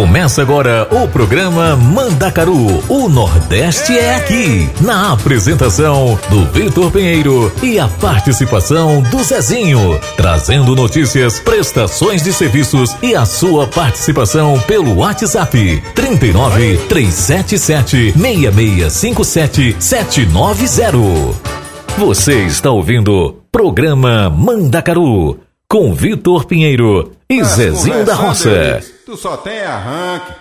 Começa agora o programa Mandacaru. O Nordeste é aqui. Na apresentação do Vitor Pinheiro e a participação do Zezinho. Trazendo notícias, prestações de serviços e a sua participação pelo WhatsApp. 39 377 6657 790. Você está ouvindo programa Mandacaru com Vitor Pinheiro e Zezinho da Roça. Tu só tem arranque.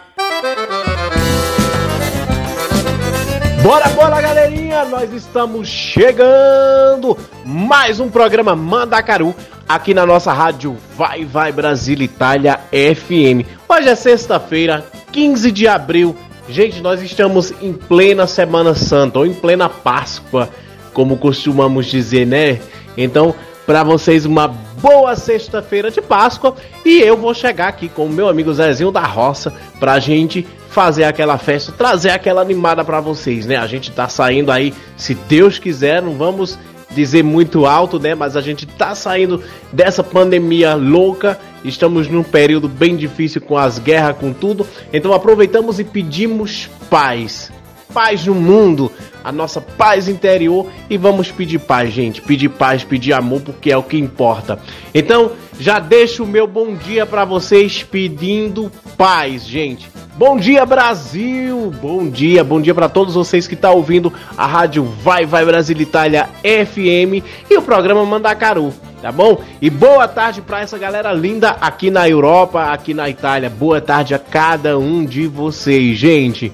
Bora, bora, galerinha! Nós estamos chegando! Mais um programa Mandacaru aqui na nossa rádio Vai Vai Brasil Itália FM. Hoje é sexta-feira, 15 de abril. Gente, nós estamos em plena Semana Santa ou em plena Páscoa, como costumamos dizer, né? Então, para vocês, uma boa sexta-feira de Páscoa e eu vou chegar aqui com o meu amigo Zezinho da Roça pra gente fazer aquela festa, trazer aquela animada para vocês, né? A gente tá saindo aí, se Deus quiser, não vamos dizer muito alto, né? Mas a gente tá saindo dessa pandemia louca. Estamos num período bem difícil com as guerras, com tudo. Então aproveitamos e pedimos paz paz no mundo, a nossa paz interior e vamos pedir paz, gente. Pedir paz, pedir amor, porque é o que importa. Então, já deixo o meu bom dia para vocês pedindo paz, gente. Bom dia, Brasil! Bom dia, bom dia para todos vocês que estão tá ouvindo a rádio Vai Vai Brasil Itália FM e o programa Mandacaru, tá bom? E boa tarde para essa galera linda aqui na Europa, aqui na Itália. Boa tarde a cada um de vocês, gente.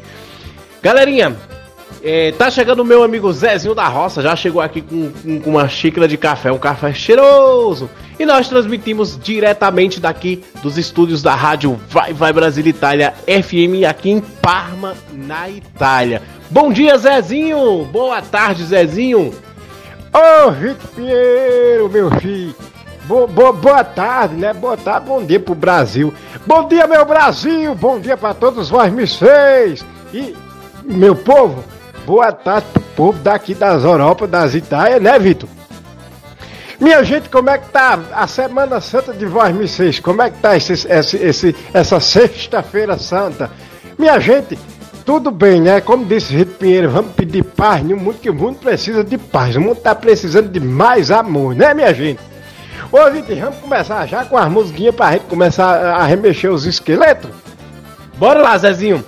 Galerinha, é, tá chegando o meu amigo Zezinho da Roça, já chegou aqui com, com, com, uma xícara de café, um café cheiroso. E nós transmitimos diretamente daqui dos estúdios da rádio Vai Vai Brasil Itália FM aqui em Parma, na Itália. Bom dia, Zezinho! Boa tarde, Zezinho! Ô, oh, Pinheiro, meu filho! Bo, bo, boa tarde, né? Boa tarde, bom dia pro Brasil. Bom dia, meu Brasil! Bom dia para todos vós, vocês! E meu povo, boa tarde pro povo daqui das Europa, das Itálias, né, Vitor? Minha gente, como é que tá a Semana Santa de Vós Missês? Como é que tá esse, esse, esse essa Sexta-feira Santa? Minha gente, tudo bem, né? Como disse Rito Pinheiro, vamos pedir paz no mundo, que o mundo precisa de paz. O mundo tá precisando de mais amor, né, minha gente? Ô, Vitor, vamos começar já com as musiquinhas pra gente começar a remexer os esqueletos? Bora lá, Zezinho!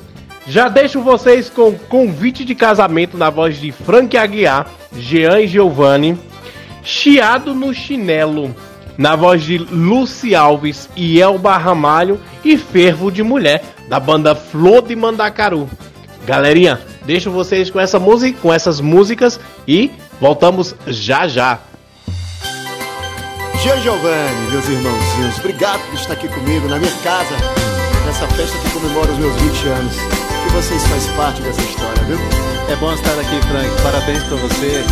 Já deixo vocês com convite de casamento na voz de Frank Aguiar, Jean e Giovanni. Chiado no Chinelo, na voz de Lucy Alves e Elba Ramalho. E Fervo de Mulher, da banda Flor de Mandacaru. Galerinha, deixo vocês com essa música, com essas músicas e voltamos já já. Jean Giovanni, meus irmãozinhos, obrigado por estar aqui comigo na minha casa, nessa festa que comemora os meus 20 anos vocês fazem parte dessa história, viu? É bom estar aqui, Frank. Parabéns pra você.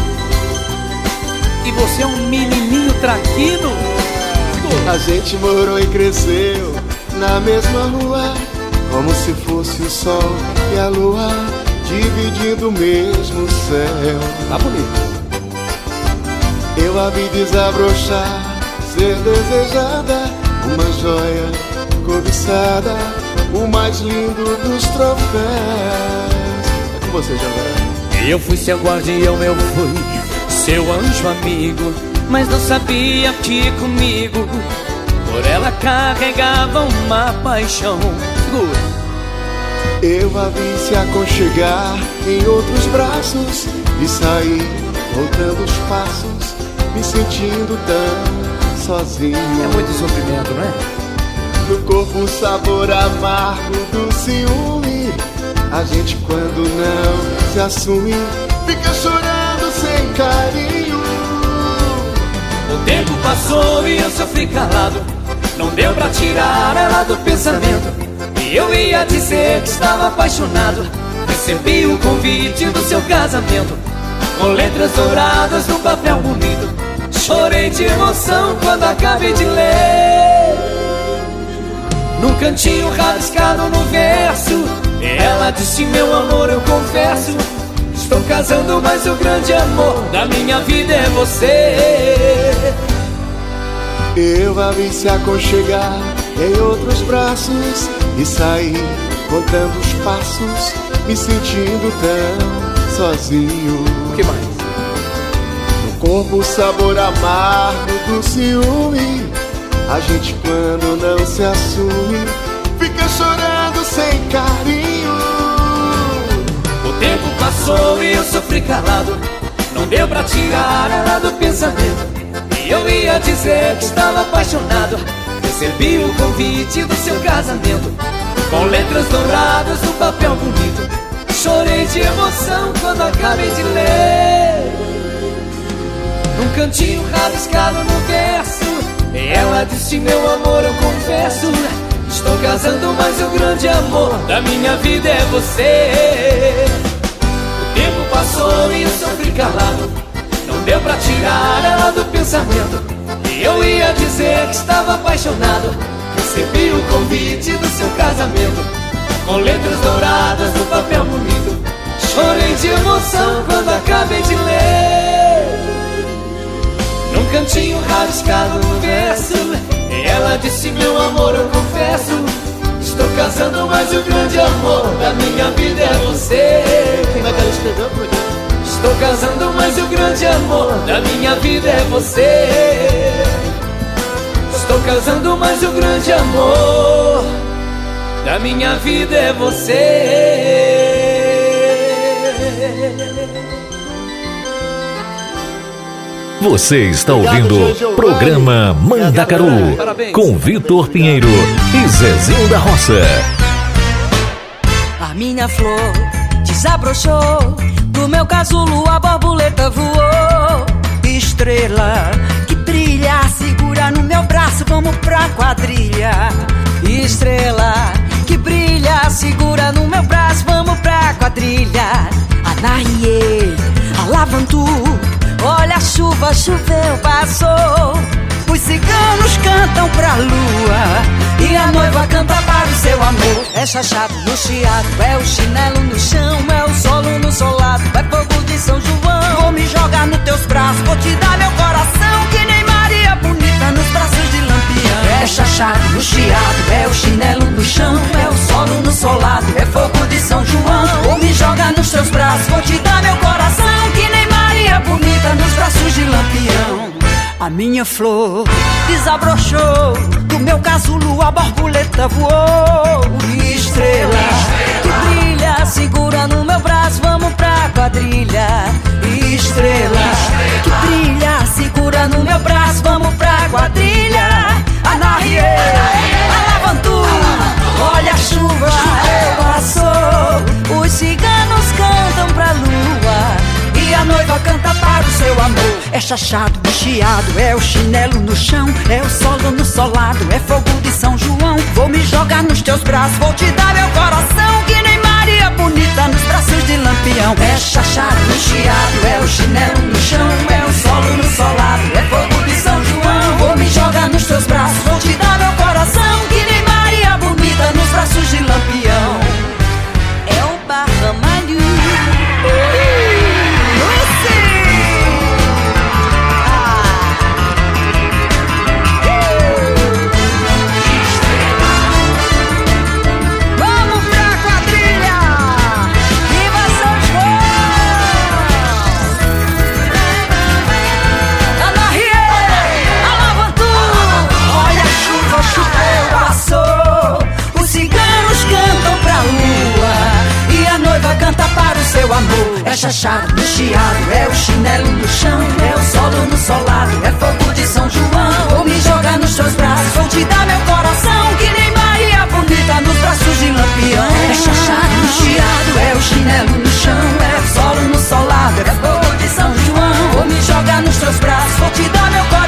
E você é um menininho traquino? A gente morou e cresceu na mesma rua, como se fosse o sol e a lua dividindo o mesmo céu. Tá bonito. Eu a vi desabrochar, ser desejada, uma joia cobiçada o mais lindo dos troféus. É com você, Giovanni. Eu fui seu guardião, eu fui seu anjo amigo, mas não sabia que comigo por ela carregava uma paixão. Segura. Eu a vi se aconchegar em outros braços e sair voltando os passos, me sentindo tão sozinho. É muito sofrimento, não é? No corpo um sabor amargo do ciúme. A gente quando não se assume Fica chorando sem carinho. O tempo passou e eu sofri calado. Não deu pra tirar ela do pensamento. E eu ia dizer que estava apaixonado. Recebi o convite do seu casamento. Com letras douradas no papel bonito. Chorei de emoção quando acabei de ler num cantinho rabiscado no verso Ela disse meu amor eu confesso Estou casando mas o grande amor da minha vida é você Eu a vi se aconchegar em outros braços e saí contando os passos, me sentindo tão sozinho. O que mais? No corpo o sabor amargo do ciúme. A gente quando não se assume, fica chorando sem carinho. O tempo passou e eu sofri calado. Não deu pra tirar ela do pensamento. E eu ia dizer que estava apaixonado. Recebi o convite do seu casamento. Com letras douradas no papel bonito. Chorei de emoção quando acabei de ler. Num cantinho rabiscado no verso. Ela disse: Meu amor, eu confesso. Estou casando, mas o grande amor da minha vida é você. O tempo passou e eu sofri calado. Não deu pra tirar ela do pensamento. E eu ia dizer que estava apaixonado. Recebi o convite do seu casamento. Com letras douradas no papel bonito. Chorei de emoção quando acabei de ler. Cantinho rabiscado no verso. Ela disse, meu amor, eu confesso Estou casando, mas o grande amor da minha vida é você. É? Estou casando, mas o grande amor da minha vida é você. Estou casando, mas o grande amor da minha vida é você Você está ouvindo o programa Mandacaru com Vitor Pinheiro e Zezinho da Roça. A minha flor desabrochou, do meu casulo a borboleta voou. Estrela que brilha, segura no meu braço, vamos pra quadrilha. Estrela que brilha, segura no meu braço, vamos pra quadrilha. Anaie, Alavantu, olha a chuva, choveu, passou. Os ciganos cantam pra lua E a noiva canta para o seu amor. É chachado no chiado, é o chinelo no chão É o solo no solado, é fogo de São João. Vou me jogar nos teus braços, vou te dar meu coração Que nem Maria Bonita nos braços de Lampião. É chachado no chiado, é o chinelo no chão É o solo no solado, é fogo de São João. Vou me jogar nos teus braços, vou te dar meu coração Maria Bonita nos braços de Lampião a minha flor desabrochou, do meu casulo a borboleta voou. Estrela que brilha, segura no meu braço, vamos pra quadrilha. É chachado, chiado, é o chinelo no chão É o solo no solado, é fogo de São João. Vou me jogar nos teus braços, vou te dar meu coração Que nem Maria Bonita nos braços de Lampião. É chachado, chiado, é o chinelo no chão É o solo no solado, é fogo de São João. Vou me jogar nos teus braços, vou te dar meu coração Que nem Maria Bonita nos braços de Lampião É chachado no chiado, é o chinelo no chão É o solo no solado, é fogo de São João. Vou me jogar nos teus braços, vou te dar meu coração Que nem Maria Bonita nos braços de Lampião. É chachado no chiado, é o chinelo no chão É o solo no solado, é fogo de São João. Vou me jogar nos teus braços, vou te dar meu coração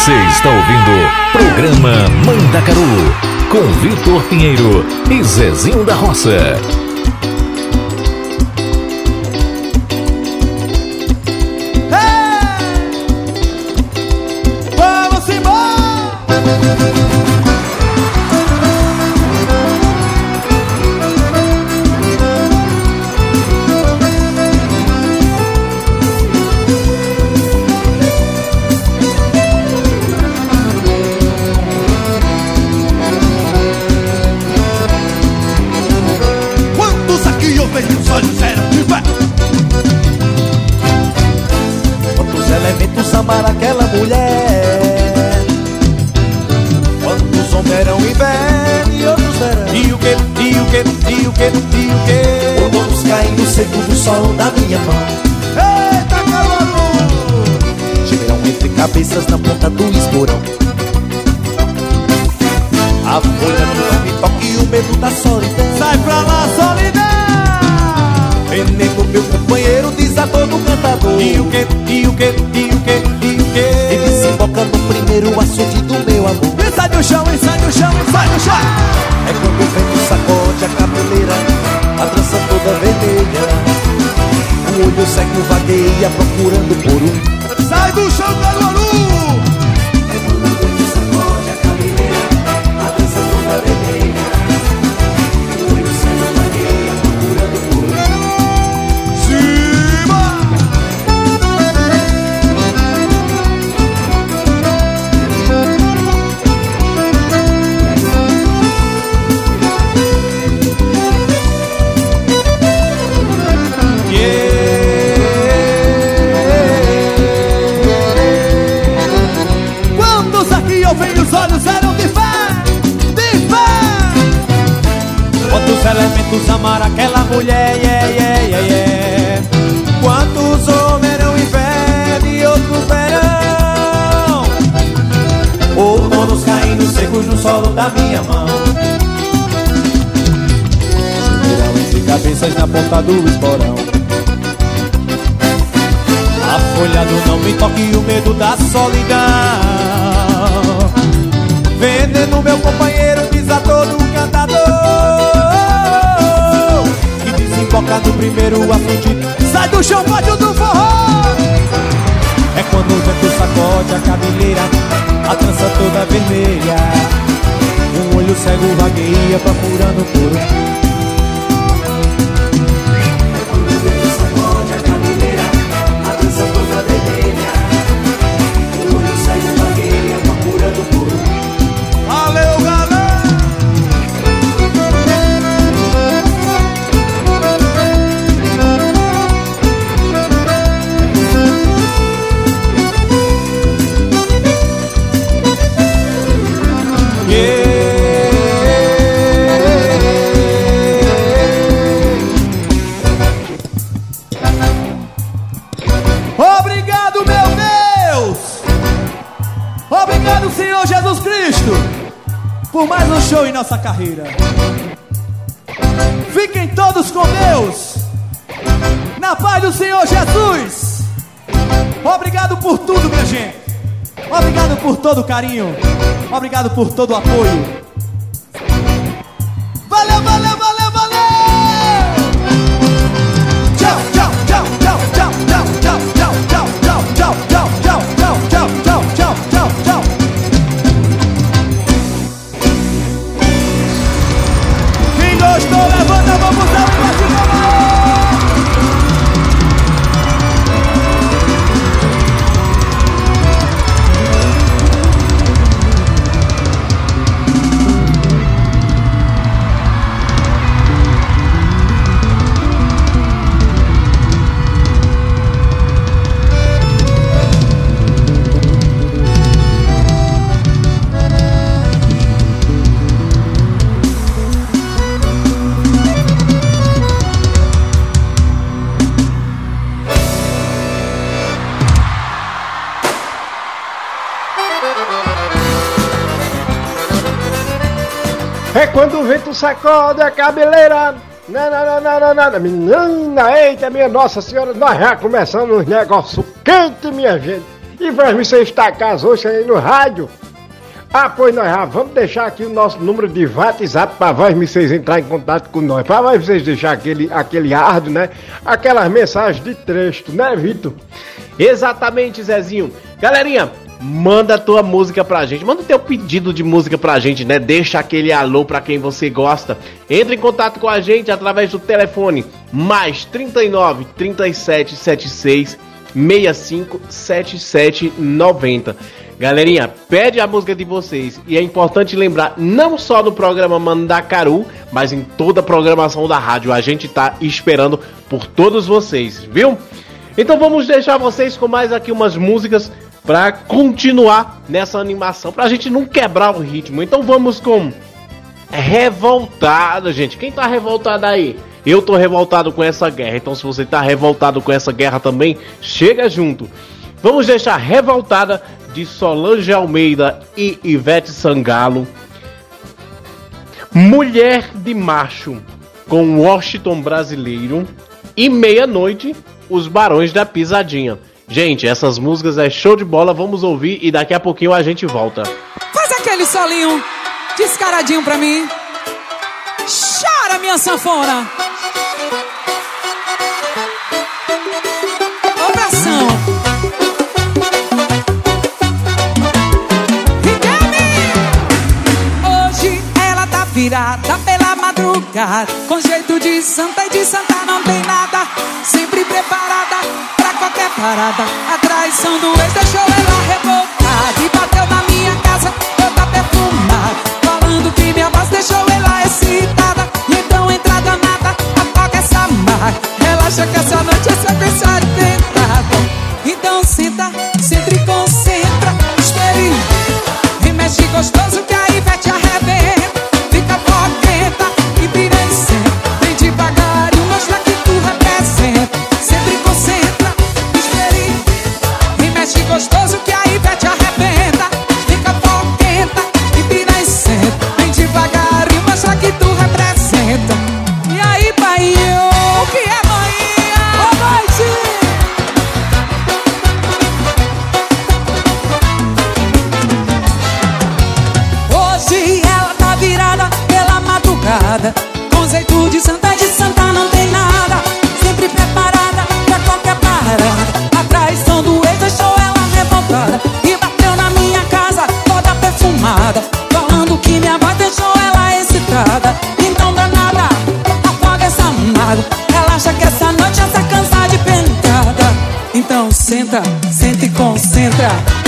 Você está ouvindo programa Mandacaru com Vitor Pinheiro e Zezinho da Roça. Ponta do esporão. A folha do não me toque o medo da solidão. Veneno meu companheiro diz a todo cantador. Que desemboca no primeiro açude Sai do chão, pátio do forró. É quando o vento sacode a cabeleira A trança toda vermelha. Um olho cego vagueia procurando por um nossa carreira. Fiquem todos com Deus, na paz do Senhor Jesus. Obrigado por tudo, minha gente. Obrigado por todo o carinho. Obrigado por todo o apoio. Sacode a cabeleira. Não. Menina, eita, minha Nossa Senhora, nós já começamos uns negócios quentes, minha gente. E vamos você estacar as hoje aí no rádio. Ah, pois nós já vamos deixar aqui o nosso número de WhatsApp para vocês entrar em contato com nós. Para vocês deixar aquele, aquele ardo, né? Aquelas mensagens de texto, né, Vitor? Exatamente, Zezinho. Galerinha, manda a tua música pra gente. Manda o teu pedido de música pra gente, né? Deixa aquele alô pra quem você gosta. Entre em contato com a gente através do telefone mais 39 37 76 65 77 90. Galerinha, pede a música de vocês. E é importante lembrar, não só no programa Mandacaru, mas em toda a programação da rádio. A gente tá esperando por todos vocês, viu? Então vamos deixar vocês com mais aqui umas músicas para continuar nessa animação, pra gente não quebrar o ritmo. Então vamos com Revoltada, gente. Quem tá revoltado aí? Eu tô revoltado com essa guerra. Então se você tá revoltado com essa guerra também, chega junto. Vamos deixar Revoltada de Solange Almeida e Ivete Sangalo. Mulher de Macho com Washington Brasileiro e Meia-Noite, Os Barões da Pisadinha. Gente, essas músicas é show de bola, vamos ouvir e daqui a pouquinho a gente volta. Faz aquele solinho descaradinho pra mim. Chora, minha sanfona! Obração! Tá virada pela madrugada Com jeito de santa e de santa não tem nada Sempre preparada Parada A traição do ex deixou ela revoltada. E bateu na minha casa, eu tá perfumada. Falando que minha voz deixou ela excitada. E então entra danada, apaga essa marca. Ela acha que essa noite é sequência de tentada. e concentra.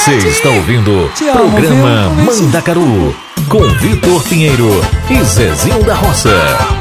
Você está ouvindo o programa Mandacaru com Vitor Pinheiro e Zezinho da Roça.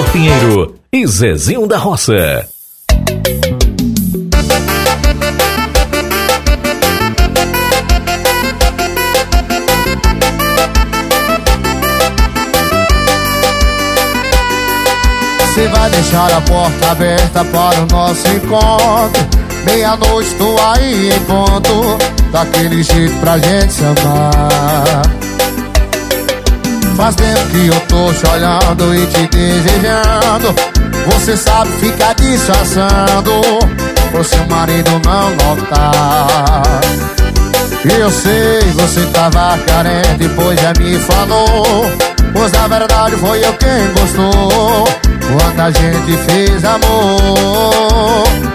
Vitor Pinheiro e Zezinho da Roça. Você vai deixar a porta aberta para o nosso encontro Meia-noite tô aí em ponto Daquele jeito pra gente se amar Faz tempo que eu tô te olhando e te desejando. Você sabe ficar disfarçando Por seu marido não notar Eu sei, você tava carente, pois já me falou. Pois na verdade foi eu quem gostou. Quando a gente fez amor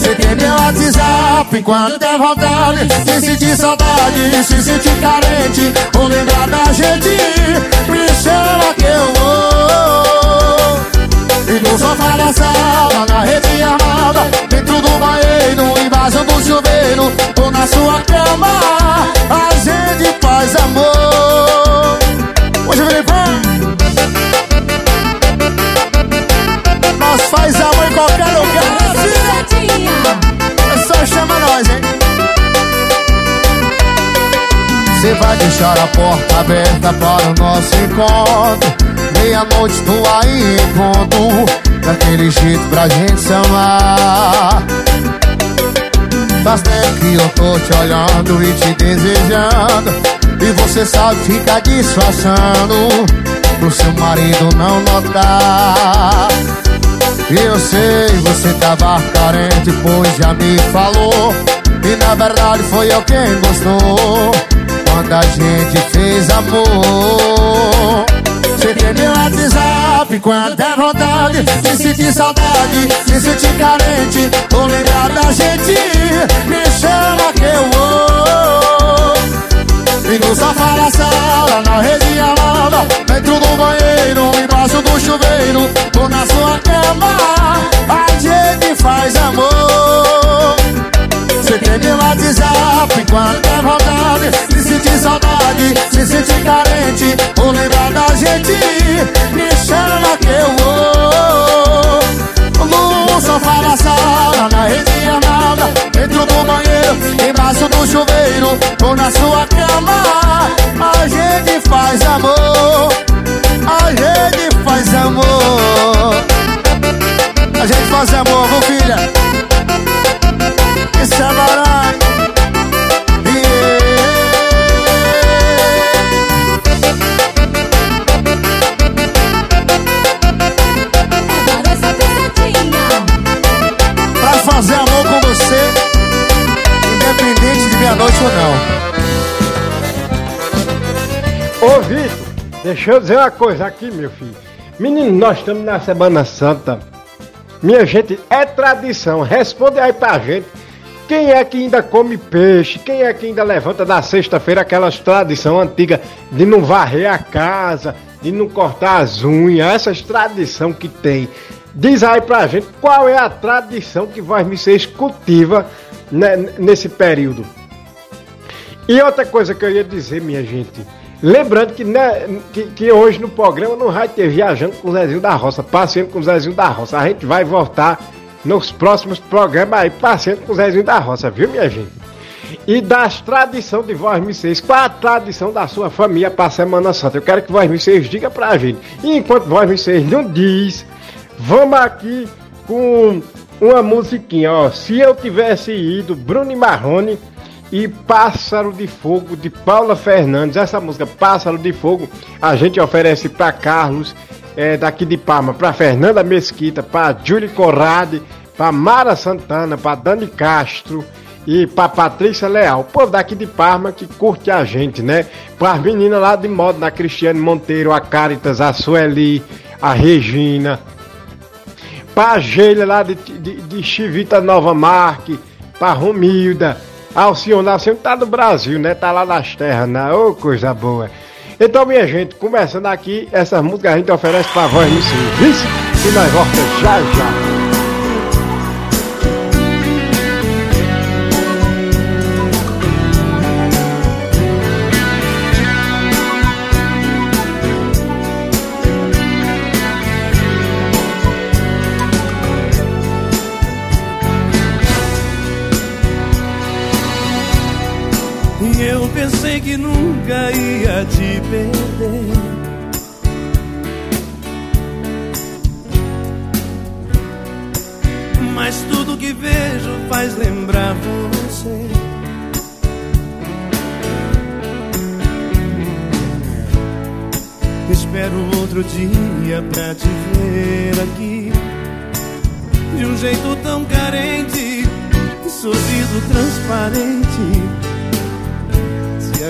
Você tem meu WhatsApp quando der vontade. Se sentir saudade, se sentir carente Ou lembrar da gente. Me chama que eu vou. E no sofá da sala, na rede armada Dentro do banheiro, embaixo do chuveiro Ou na sua cama. A gente faz amor. Hoje Felipe Nós faz amor em qualquer lugar Só chamar nós, hein? Você vai deixar a porta aberta para o nosso encontro. Meia-noite tô aí em ponto Daquele jeito pra gente se amar. Faz tempo que eu tô te olhando e te desejando e você sabe ficar disfarçando Pro seu marido não notar Eu sei, você tava carente, pois já me falou. E na verdade foi eu quem gostou Quando a gente fez amor. Você tem meu WhatsApp quando der vontade De sentir saudade, de sentir carente Ou lembrar da gente Me chama que eu vou. E no sofá banheiro, embaixo do chuveiro Ou na sua cama. A gente faz amor. Você tem meu WhatsApp quando der vontade Se sentir saudade, se sentir carente. Ou lembrar da gente Me chama que eu vou. No sofá da sala, na rede amada Dentro do banheiro, embaixo do chuveiro Ou na sua cama. A gente faz amor A gente faz amor. A gente faz amor, viu filha? Isso é baralho Pra fazer amor com você Independente de meia-noite ou não. Ô Vitor, deixa eu dizer uma coisa aqui, meu filho. Menino, nós estamos na Semana Santa. Minha gente, é tradição. Responde aí pra gente. Quem é que ainda come peixe? Quem é que ainda levanta na sexta-feira aquelas tradição antiga de não varrer a casa, de não cortar as unhas, essas tradição que tem. Diz aí pra gente qual é a tradição que vai me ser cultiva né, nesse período. E outra coisa que eu ia dizer, minha gente. Lembrando que, né, que, que hoje no programa não vai ter viajando com o Zezinho da Roça, passeando com o Zezinho da Roça. A gente vai voltar nos próximos programas aí, passeando com o Zezinho da Roça, viu, minha gente? E das tradições de Voz Micês, qual a tradição da sua família para a Semana Santa? Eu quero que Voz Micês diga pra gente. E enquanto Voz Micês não diz, vamos aqui com uma musiquinha, ó. Se eu tivesse ido, Bruno e Marrone e Pássaro de Fogo de Paula Fernandes. Essa música Pássaro de Fogo a gente oferece para Carlos é, daqui de Parma, para Fernanda Mesquita, para Julie Corrade, para Mara Santana, para Dani Castro e para Patrícia Leal. Povo daqui de Parma que curte a gente, né? Para as meninas lá de moda, a Cristiane Monteiro, a Caritas, a Sueli, a Regina. Para a Geila lá de, de, de Chivita Nova Marque, para Romilda. Alcione, Alcione tá no Brasil, né? Tá lá nas terras, né? Ô, coisa boa. Então, minha gente, começando aqui, essas músicas a gente oferece pra voz no serviço e nós voltamos já já. Que nunca ia te perder. Mas tudo que vejo faz lembrar você. Espero outro dia pra te ver aqui. De um jeito tão carente, sorriso transparente,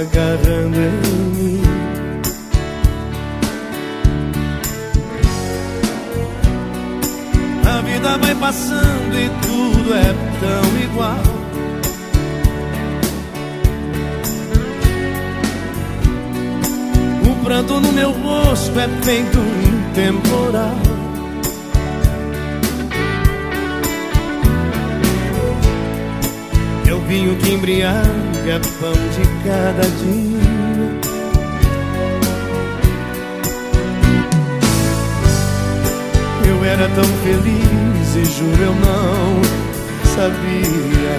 agarrando em mim. A vida vai passando e tudo é tão igual. O pranto no meu rosto é feito um temporal. Vinho que embriaga pão de cada dia. Eu era tão feliz e juro eu não sabia.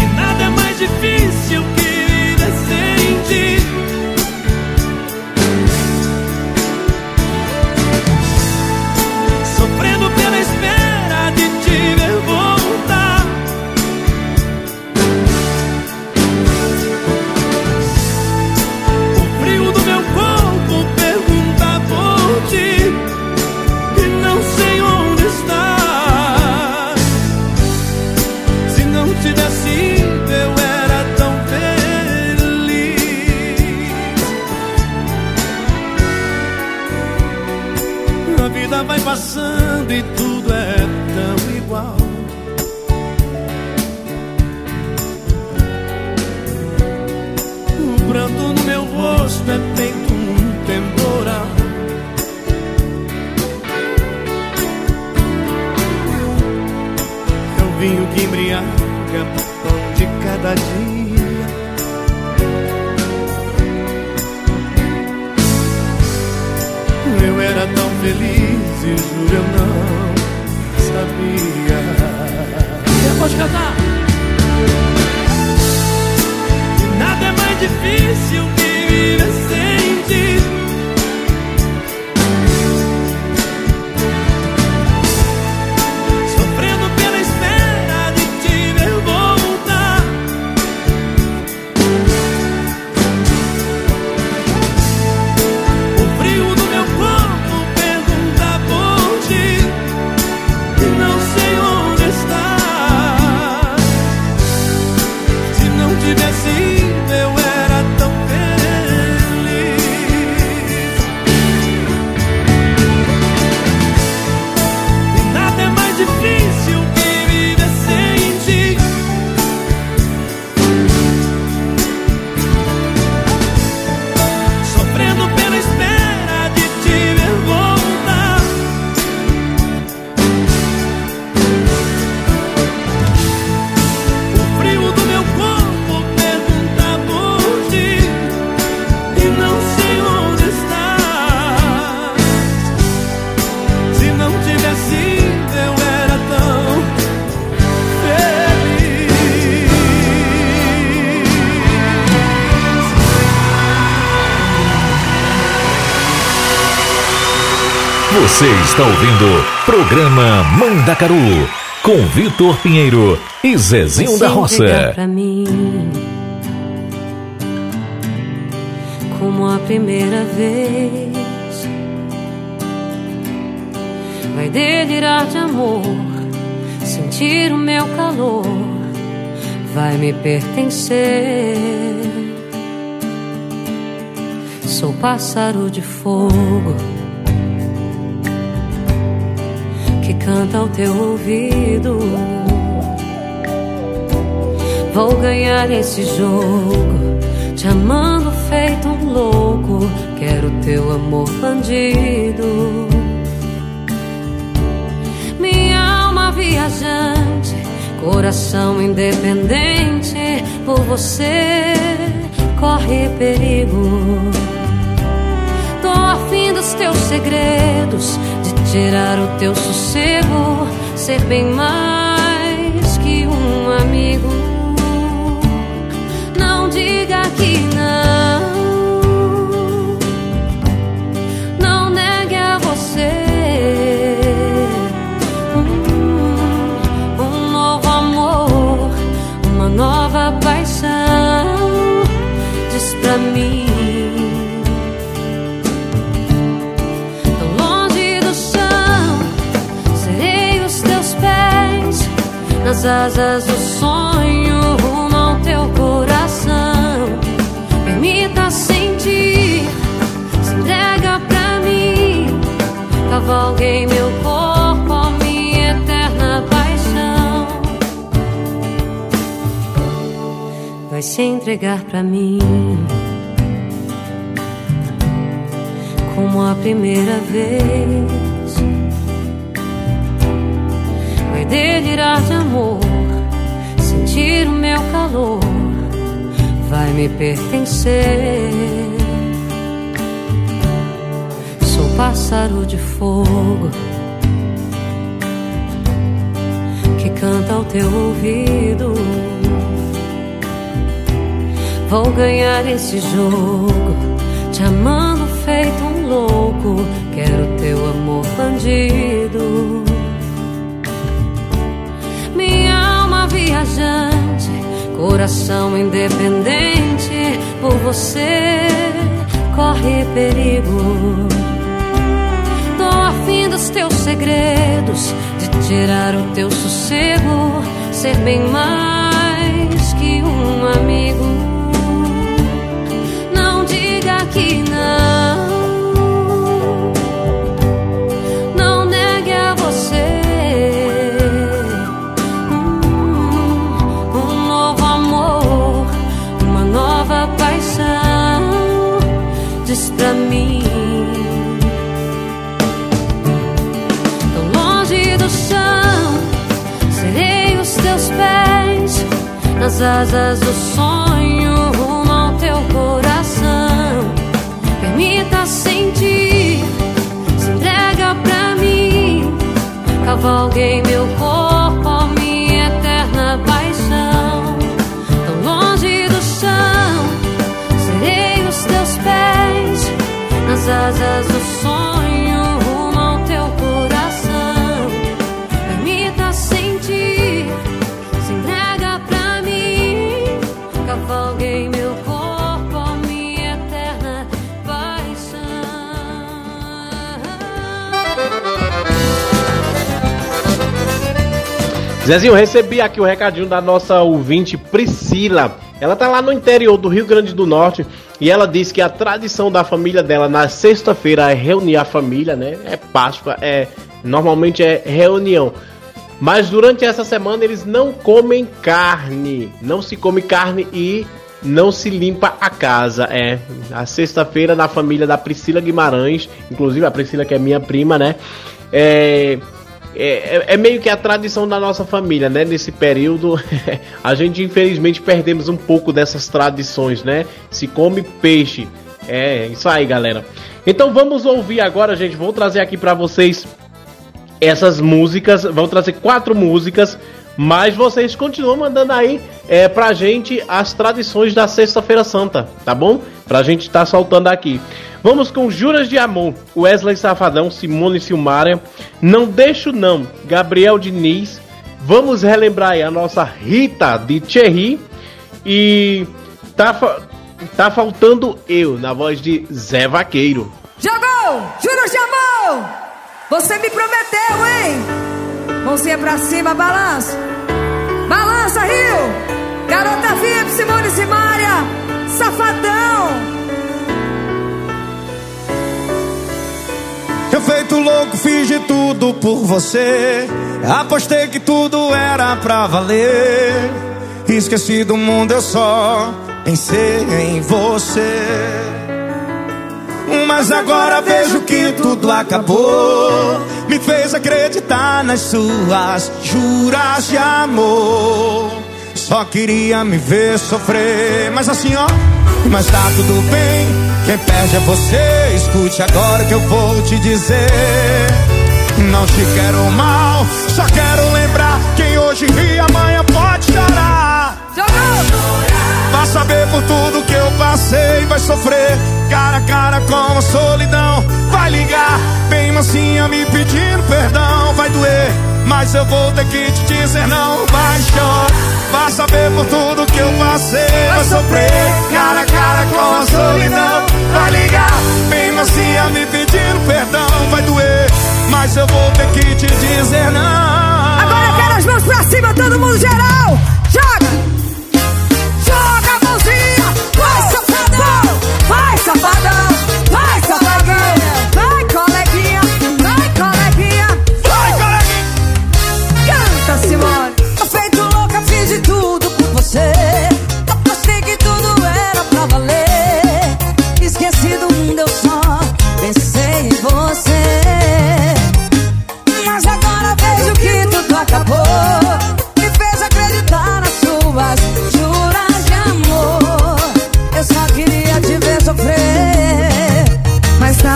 E nada é mais difícil que sem ti. Embriaga o pão de cada dia. Eu era tão feliz e juro eu não sabia. Pode cantar. Nada é mais difícil que está ouvindo programa Mandacaru com Vitor Pinheiro e Zezinho da Sem Roça. Pra mim, como a primeira vez, vai delirar de amor, sentir o meu calor, vai me pertencer. Sou pássaro de fogo ao teu ouvido. Vou ganhar esse jogo, te amando feito um louco. Quero teu amor bandido. Minha alma viajante, coração independente. Por você corre perigo. Tô afim dos teus segredos, tirar o teu sossego, ser bem mais que um amigo. Não diga que não. Nas asas do sonho rumo ao teu coração. Permita sentir, se entrega pra mim, cavalguei meu corpo, ó minha eterna paixão. Vai se entregar pra mim. Como a primeira vez, delirar de amor, sentir o meu calor, vai me pertencer. Sou pássaro de fogo que canta ao teu ouvido. Vou ganhar esse jogo, te amando feito um louco. Quero teu amor bandido. Viajante, coração independente. Por você corre perigo. Tô afim dos teus segredos, de tirar o teu sossego, ser bem mais que um amigo. Não diga que. Não nas asas do sonho rumo ao teu coração. Permita sentir, se entrega pra mim. Cavalguei meu corpo, ó minha eterna paixão. Tão longe do chão, serei os teus pés nas asas do sonho Zezinho, recebi aqui o recadinho da nossa ouvinte Priscila. Ela tá lá no interior do Rio Grande do Norte e ela disse que a tradição da família dela na sexta-feira é reunir a família, né? É Páscoa, é normalmente é reunião. Mas durante essa semana eles não comem carne, não se come carne e não se limpa a casa. É a sexta-feira na família da Priscila Guimarães, inclusive a Priscila que é minha prima, né? É, é, é meio que a tradição da nossa família, né? Nesse período, a gente infelizmente perdemos um pouco dessas tradições, né? Se come peixe. É, isso aí, galera. Então vamos ouvir agora, gente. Vou trazer aqui para vocês essas músicas. Vou trazer quatro músicas. Mas vocês continuam mandando aí é, pra gente as tradições da Sexta-feira Santa, tá bom? Pra gente tá soltando aqui. Vamos com Juras de Amor, Wesley Safadão, Simone Silmária, Não Deixo Não, Gabriel Diniz. Vamos relembrar aí a nossa Rita de Thierry. E tá, fa- tá faltando eu, na voz de Zé Vaqueiro. Jogou! Juros de amor! Você me prometeu, hein? Mãozinha pra cima, balança. Balança, Rio! Garota VIP, Simone Simária! Safadão! Eu feito louco, fiz de tudo por você. Apostei que tudo era pra valer. Esqueci do mundo, eu só pensei em você. Mas agora vejo que tudo acabou. Me fez acreditar nas suas juras de amor. Só queria me ver sofrer. Mas assim, ó, mas tá tudo bem. Quem perde é você. Escute agora que eu vou te dizer. Não te quero mal, só quero lembrar. Quem hoje ri, amanhã pode chorar. Vai saber por tudo que eu passei, vai sofrer cara a cara com a solidão. Vai ligar, bem mansinha me pedindo perdão. Vai doer, mas eu vou ter que te dizer não. Vai chorar, Vai saber por tudo que eu passei Vai sofrer cara a cara com a solidão Vai ligar bem macia me pedindo perdão Vai doer, mas eu vou ter que te dizer não Agora quero as mãos pra cima, todo mundo geral.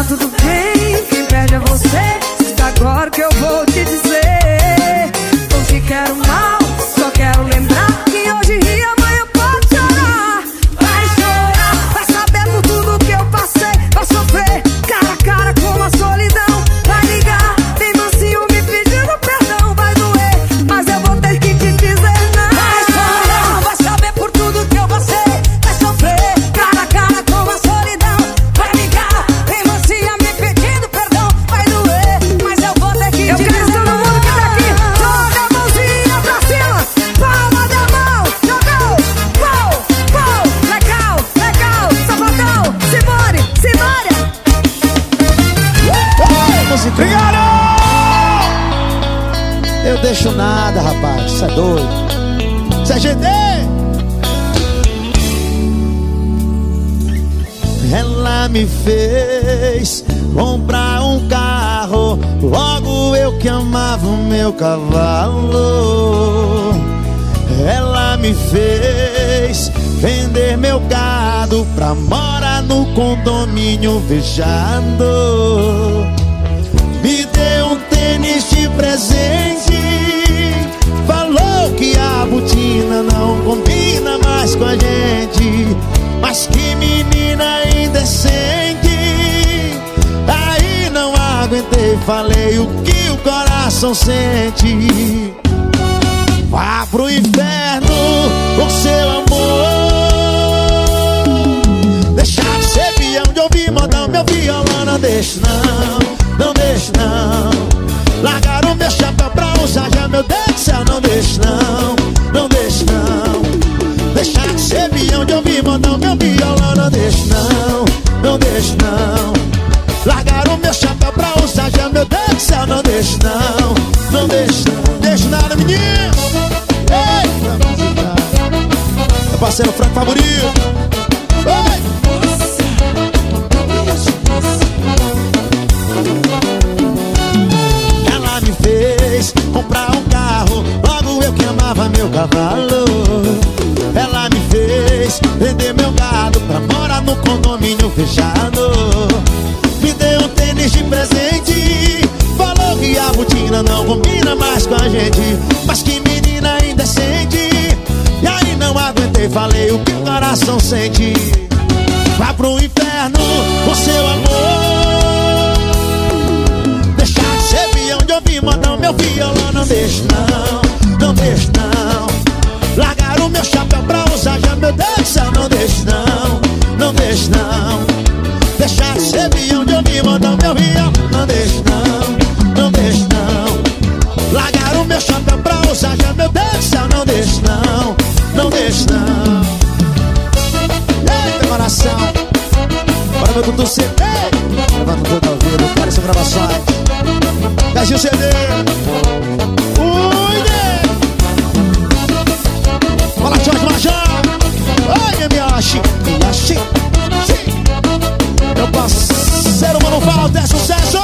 Tudo bem, quem perde é você. Agora que eu vou te dizer. Doido. Isso é GD! Ela me fez comprar um carro. Logo eu que amava o meu cavalo. Ela me fez vender meu gado pra morar no condomínio fechado. Não combina mais com a gente. Mas que menina indecente. Aí não aguentei, falei o que o coração sente. Vá pro inferno com seu amor. Deixa de ser peão de ouvir modão, meu violão não deixa não, não deixa não. Largaram meu chapéu pra usar já, meu Deus do céu, não deixa não, não de ouvir modão, meu violão não deixa não, não deixa não. Largaram meu chapéu pra usar já, meu Deus do céu, não deixa não, não deixa não. Deixa nada, menino. Música. Meu parceiro Franco Favorito. Ela me fez comprar um carro, logo eu que amava meu cavalo. Fez vender meu gado pra morar no condomínio fechado. Me deu um tênis de presente, falou que a botina não combina mais com a gente. Mas que menina indecente, e aí não aguentei, falei o que o coração sente. Vá pro inferno com seu amor. Deixa de ser peão de ouvir modão Meu violão não deixa não, Meu Deus não deixa não, não deixa não. Deixa de ser peão de ouvir modão Meu violão não deixa não, não deixa não. Largaram o meu chapéu pra usar já Meu Deus não deixa não, não deixa não. Eita coração. Bora meu tudo CD Levanta tudo ao vivo, cara, essa gravações Brasil CD Miyashi Sim. Meu parceiro Mano Walter, sucesso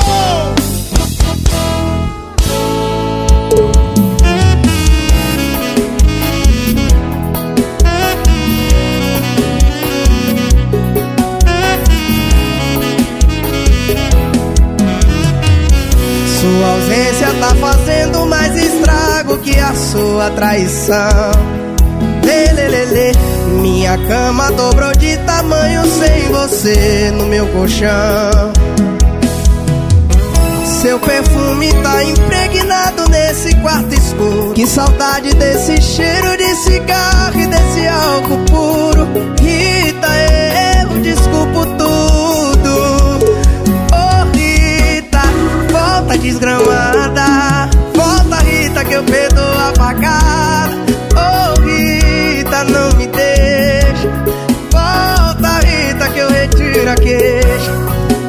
Sua ausência tá fazendo mais estrago que a sua traição. Lelelele. Minha cama dobrou de tamanho sem você no meu colchão. Seu perfume tá impregnado nesse quarto escuro. Que saudade desse cheiro de cigarro e desse álcool puro. Rita, eu desculpo tudo. Oh, Rita, volta desgramada. Volta, Rita, que eu perdoa apagada. Não me deixa. Volta, Rita, que eu retiro a queixa.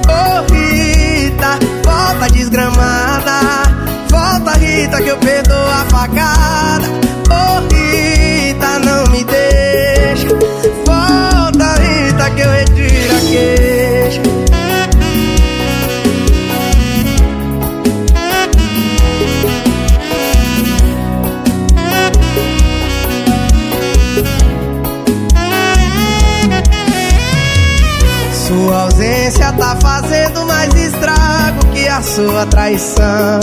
Ô oh, Rita, volta desgramada. Volta, Rita, que eu perdoo a facada. Ô oh, Rita, não me deixa. Volta, Rita, que eu retiro a queixa. Sua traição.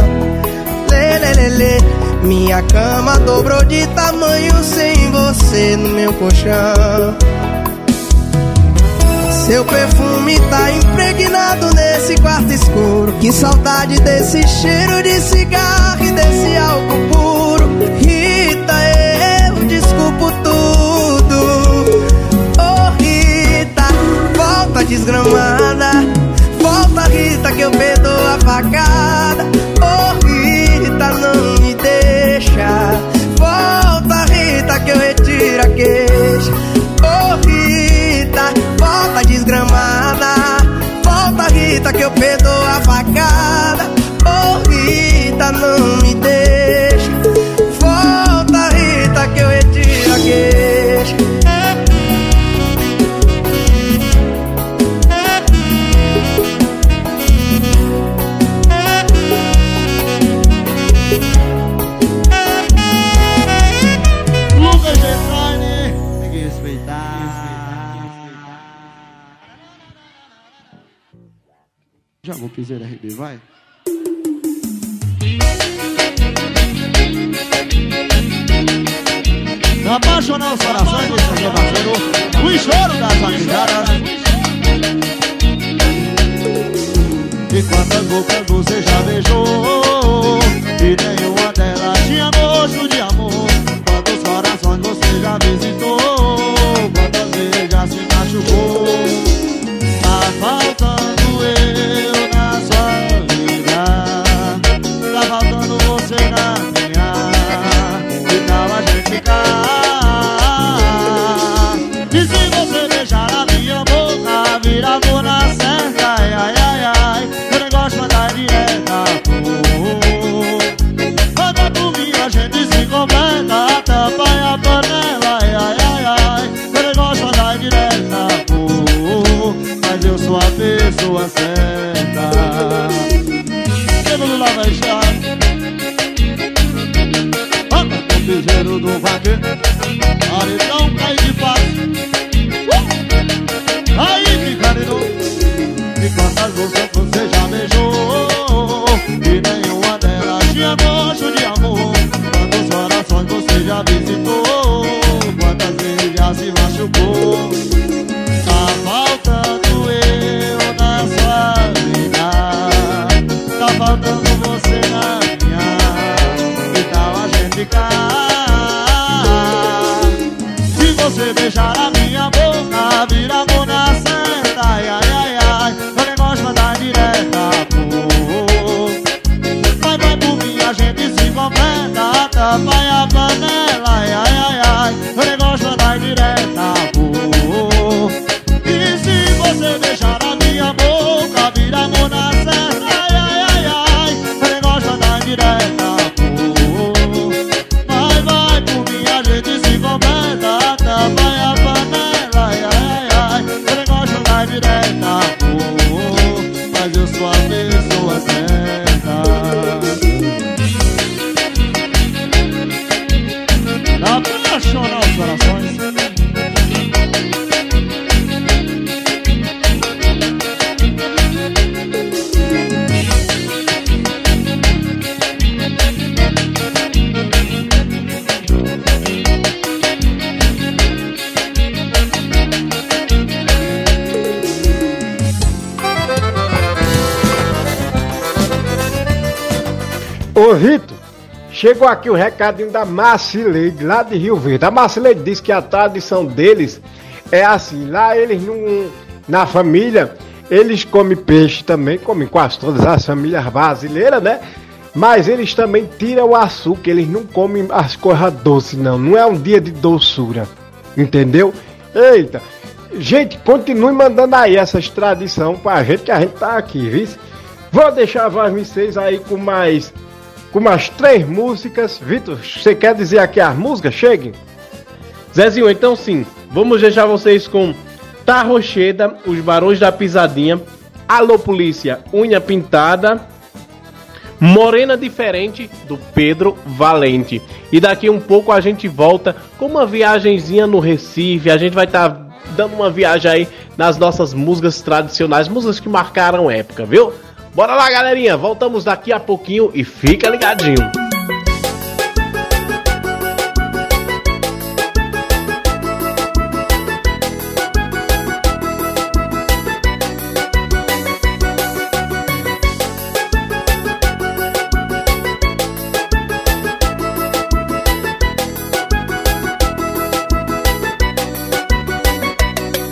Lê, lê, lê, lê. Minha cama dobrou de tamanho sem você no meu colchão. Seu perfume tá impregnado nesse quarto escuro. Que saudade desse cheiro de cigarro e desse álcool puro. Rita, eu desculpo tudo. Oh, Rita, volta desgramada. Rita, que eu perdoo a facada. Oh, Rita, não me deixa. Volta, Rita, que eu retiro a queixa. Oh, Rita, volta desgramada. Volta, Rita, que eu perdoo a facada. Vou piseira RB, vai. Apaixonar os corações desse meu parceiro, o choro das vaquejadas. E quantas bocas você já beijou? E nenhuma delas tinha gosto de amor. Quantos corações você já visitou? Quantas vezes já se machucou? Tá faltando chegou aqui o recadinho da Marcileide, lá de Rio Verde. A Marcileide diz que a tradição deles é assim, lá eles não. Na família, eles comem peixe também, comem quase todas as famílias brasileiras, né? Mas eles também tiram o açúcar, eles não comem as coisas doces, não. Não é um dia de doçura. Entendeu? Eita! Gente, continue mandando aí essas tradições pra gente, que a gente tá aqui, viu? Vou deixar vocês aí com mais. Com mais três músicas. Vitor, você quer dizer aqui as músicas? Cheguem! Zezinho, então sim, vamos deixar vocês com Tá Rocheda, Os Barões da Pisadinha, Alô Polícia, Unha Pintada, Morena Diferente, do Pedro Valente. E daqui um pouco a gente volta com uma viagenzinha no Recife, a gente vai estar dando uma viagem aí nas nossas músicas tradicionais, músicas que marcaram época, viu? Bora lá, galerinha. Voltamos daqui a pouquinho e fica ligadinho.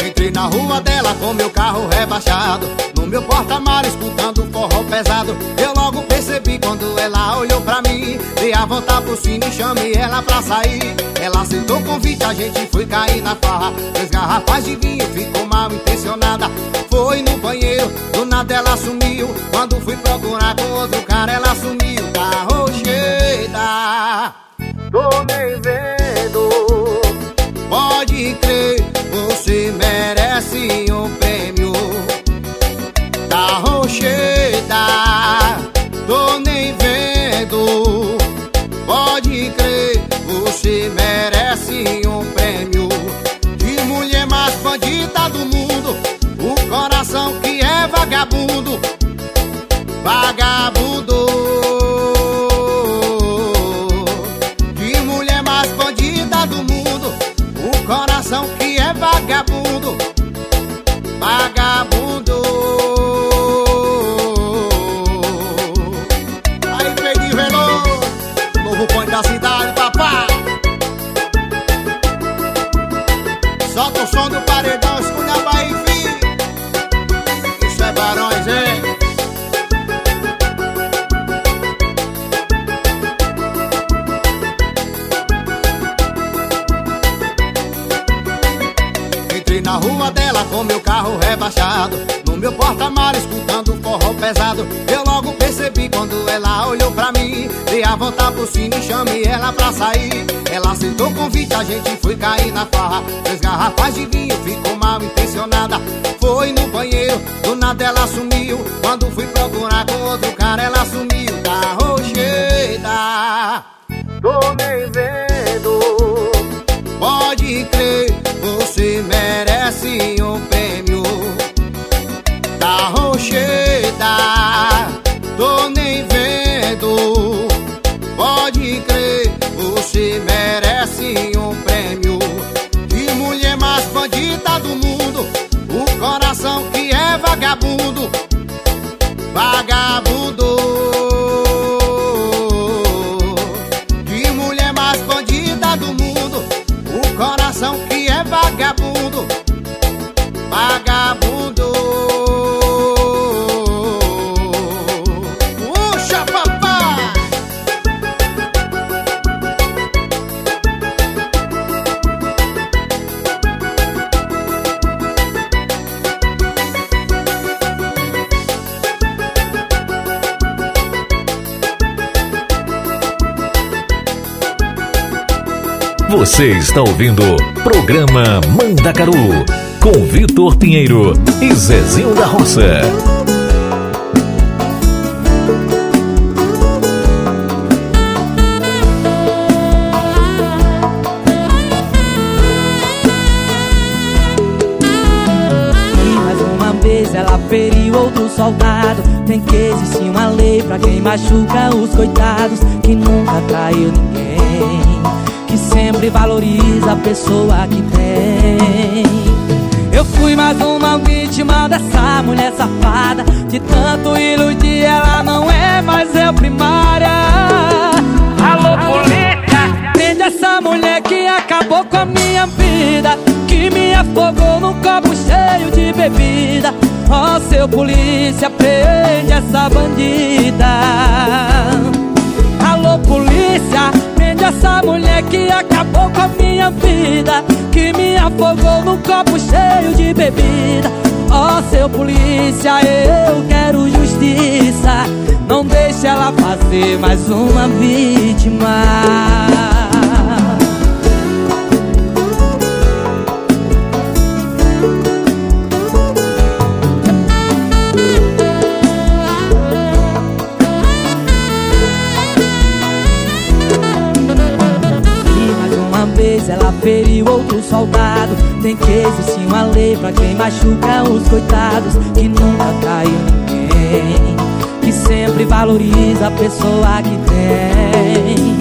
Entrei na rua dela com meu carro rebaixado No meu porta-mar escutando pesado. Eu logo percebi quando ela olhou pra mim. Dei a volta por cima e chamei ela pra sair. Ela aceitou o convite, a gente foi cair na farra. Três garrafas de vinho, ficou mal intencionada. Foi no banheiro, do nada ela sumiu. Quando fui procurar com outro cara ela sumiu. Tá rocheda Tô nem vendo. Pode crer, você merece um vagabundo. No meu porta-mar escutando forró pesado. Eu logo percebi quando ela olhou pra mim. Dei a volta por cima e chamei ela pra sair. Ela aceitou o convite, a gente foi cair na farra. Três garrafas de vinho, ficou mal intencionada. Foi no banheiro, do nada ela sumiu. Quando fui procurar com outro cara ela sumiu. Da rocheda Tô nem vendo. Pode crer, vagabundo. Você está ouvindo programa Mandacaru com Vitor Pinheiro e Zezinho da Roça. E mais uma vez ela feriu outro soldado. Tem que existir uma lei pra quem machuca os coitados. Que nunca traiu ninguém. Que sempre valoriza a pessoa que tem. Eu fui mais uma vítima dessa mulher safada. De tanto iludir, ela não é mais eu primária. Alô, polícia! Prende essa mulher que acabou com a minha vida. Que me afogou num copo cheio de bebida. Ó, seu polícia, prende essa bandida. Alô, polícia, essa mulher que acabou com a minha vida. Que me afogou num copo cheio de bebida. Ó, seu polícia, eu quero justiça. Não deixe ela fazer mais uma vítima. Outro soldado. Tem que existir uma lei pra quem machuca os coitados. Que nunca traiu ninguém. que sempre valoriza a pessoa que tem.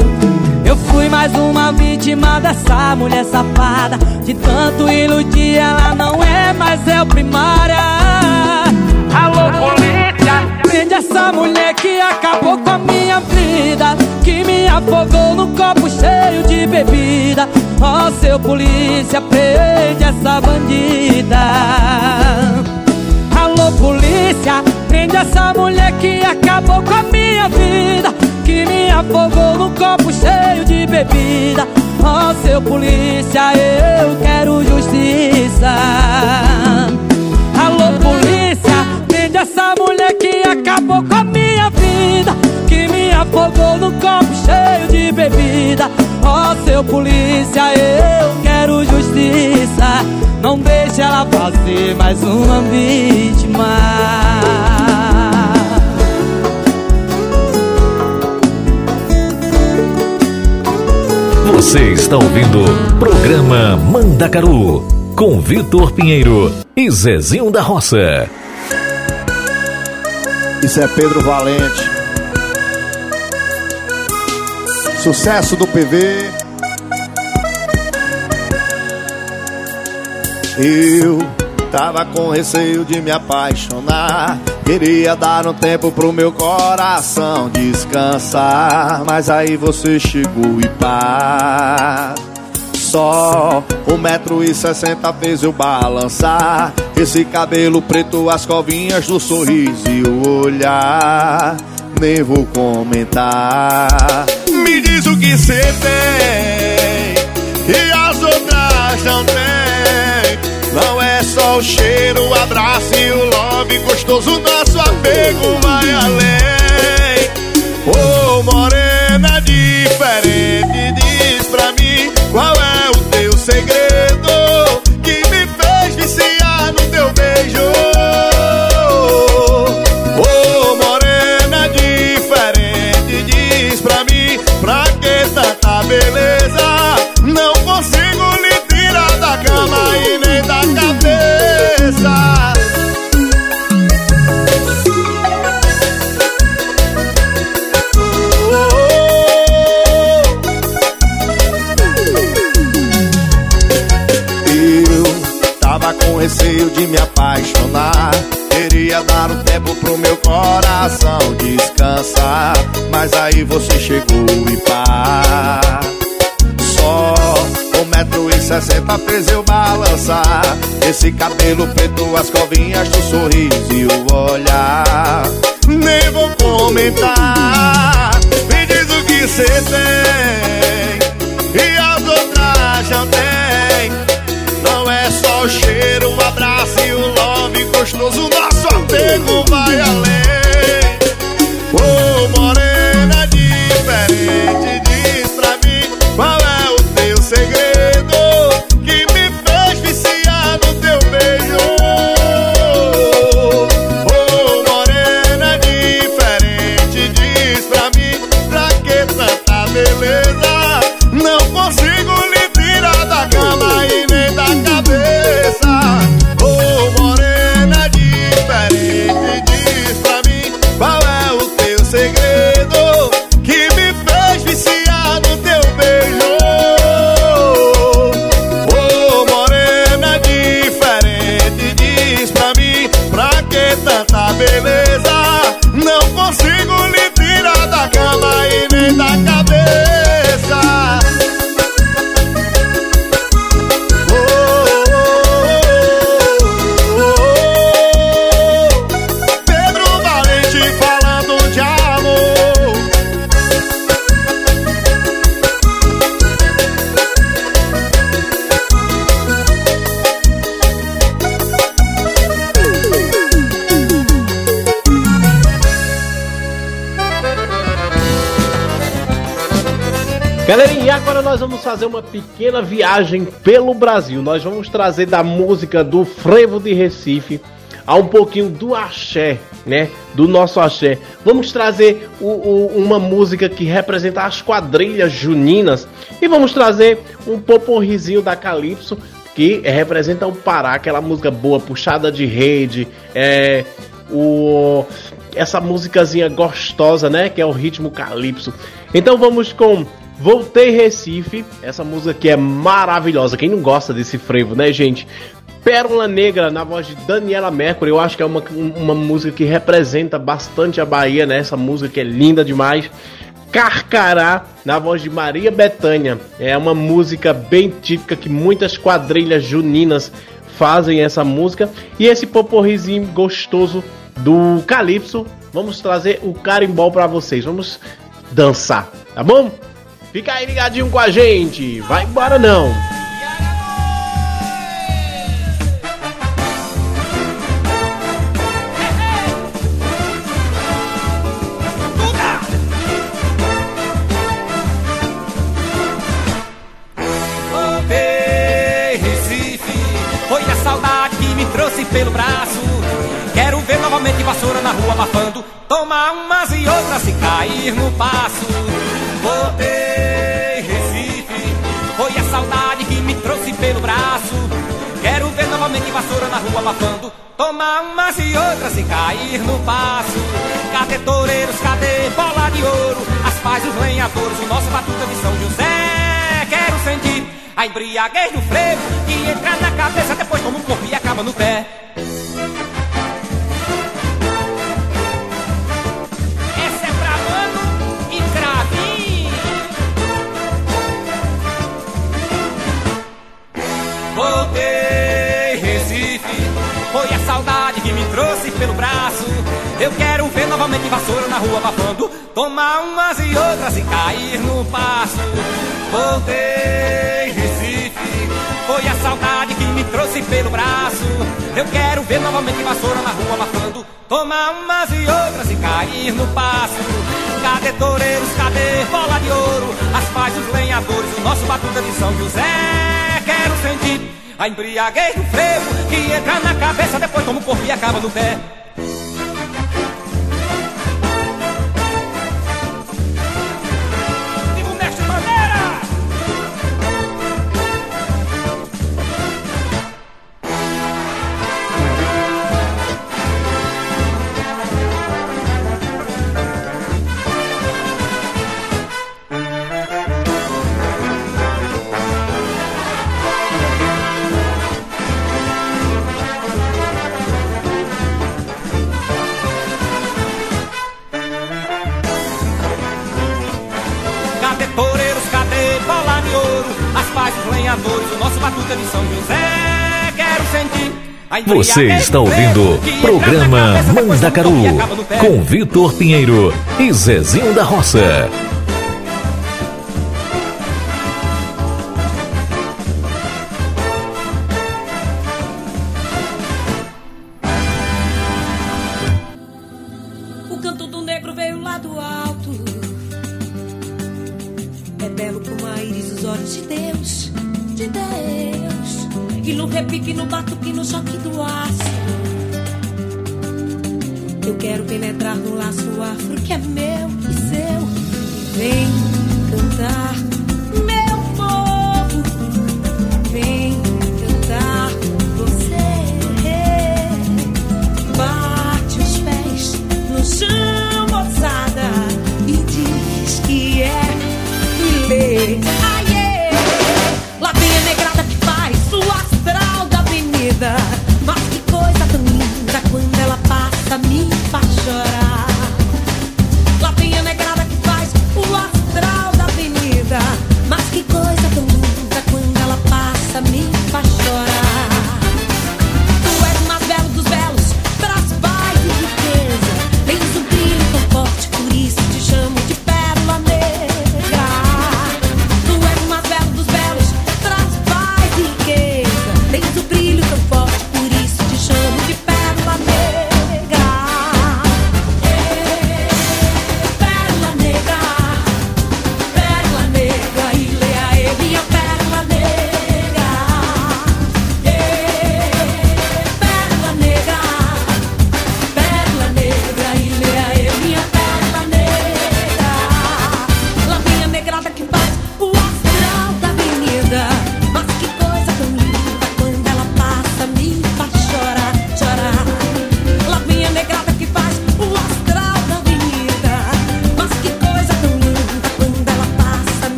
Eu fui mais uma vítima dessa mulher safada. De tanto iludir, ela não é mais eu primária. Alô, polícia! Prende essa mulher que acabou com a minha vida. Que me afogou no copo cheio de bebida. Ó, oh, seu polícia, prende essa bandida. Alô, polícia! Prende essa mulher que acabou com a minha vida Que me afogou num copo cheio de bebida Ó oh, seu polícia, eu quero justiça Alô polícia, prende essa mulher acabou com a minha vida Que me afogou num copo cheio de bebida. Ó oh, seu polícia, eu quero justiça. Não deixe ela fazer mais uma vítima. Você está ouvindo programa Mandacaru com Vitor Pinheiro e Zezinho da Roça. Isso é Pedro Valente. Sucesso do PV. Eu tava com receio de me apaixonar. Queria dar um tempo pro meu coração descansar Mas aí você chegou e pá Só um metro e sessenta fez eu balançar Esse cabelo preto, as covinhas do sorriso e o olhar Nem vou comentar. Me diz o que cê tem E as outras não tem não é só o cheiro, o abraço e o love gostoso, nosso apego vai além. Ô oh, morena diferente, diz pra mim qual é o teu segredo Você chegou e pá. Só um metro e sessenta fez eu balançar. Esse cabelo preto, as covinhas do sorriso e o olhar. Nem vou comentar. Me diz o que cê tem. E as outras não tem. Não é só o cheiro, o abraço e o love gostoso. Nosso apego vai além Galerinha, e agora nós vamos fazer uma pequena viagem pelo Brasil. Nós vamos trazer da música do frevo de Recife a um pouquinho do axé, né? Do nosso axé. Vamos trazer o- o- uma música que representa as quadrilhas juninas e vamos trazer um poporrizinho da Calypso que representa o Pará, aquela música boa, puxada de rede, é, o essa musicazinha gostosa, né? Que é o ritmo calypso. Então vamos com Voltei Recife. Essa música aqui é maravilhosa. Quem não gosta desse frevo, né, gente? Pérola Negra, na voz de Daniela Mercury. Eu acho que é uma, uma música que representa bastante a Bahia, né? Essa música que é linda demais. Carcará, na voz de Maria Bethânia. É uma música bem típica que muitas quadrilhas juninas fazem essa música. E esse poporrizinho gostoso do Calypso. Vamos trazer o carimbó para vocês. Vamos dançar, tá bom? Fica aí ligadinho com a gente. Vai embora não. Pelo braço. Quero ver novamente vassoura na rua abafando, tomar umas e outras e cair no passo. Voltei, Recife, foi a saudade que me trouxe pelo braço. Quero ver novamente vassoura na rua abafando, tomar umas e outras e cair no passo. Cadê toureiros, cadê bola de ouro? As paz, os lenhadores, o nosso batuta de São José. Quero sentir a embriaguez do frevo que entra na cabeça, depois toma um corpo e acaba no pé. Pelo braço. Eu quero ver novamente vassoura na rua abafando, tomar umas e outras e cair no passo. Voltei, Recife, foi a saudade que me trouxe pelo braço. Eu quero ver novamente vassoura na rua abafando, tomar umas e outras e cair no passo. Cadê toureiros, cadê bola de ouro? As paz dos lenhadores, o nosso batuta de São José. Quero sentir a embriaguez do frevo que entra na cabeça, depois toma o corpo e acaba no pé. De São José. Quero sentir Você está ouvindo programa Mandacaru com Vitor Pinheiro e Zezinho da Roça.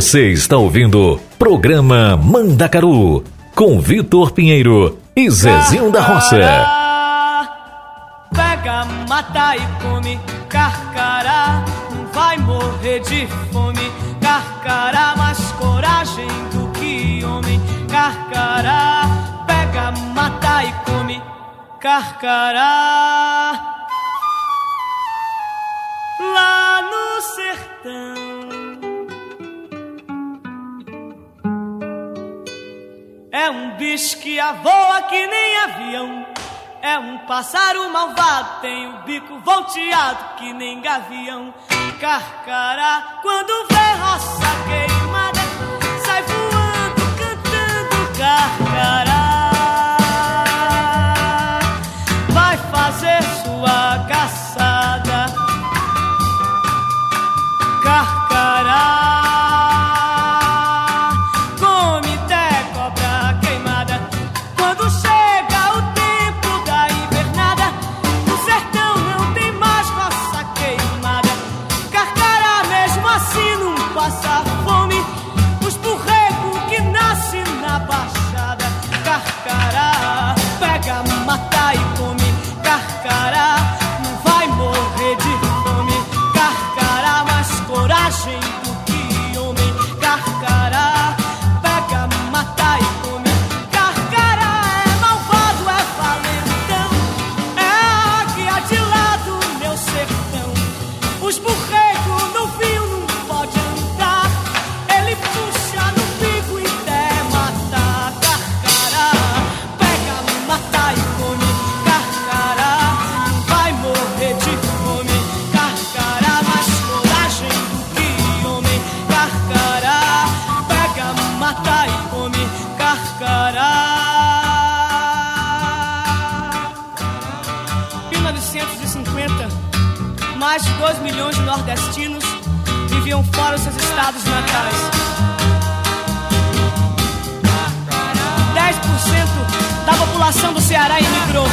Você está ouvindo Programa Mandacaru com Vitor Pinheiro e Zezinho da Roça. Pega, mata e come carcará, vai morrer de fome. Carcará, mais coragem do que homem. Carcará, pega, mata e come carcará. É um bicho que avoa que nem avião. É um pássaro malvado, tem o bico volteado que nem gavião. Carcará, quando vê roça queimada, sai voando, cantando carro. nordestinos viviam fora os seus estados natais. 10% da população do Ceará emigrou.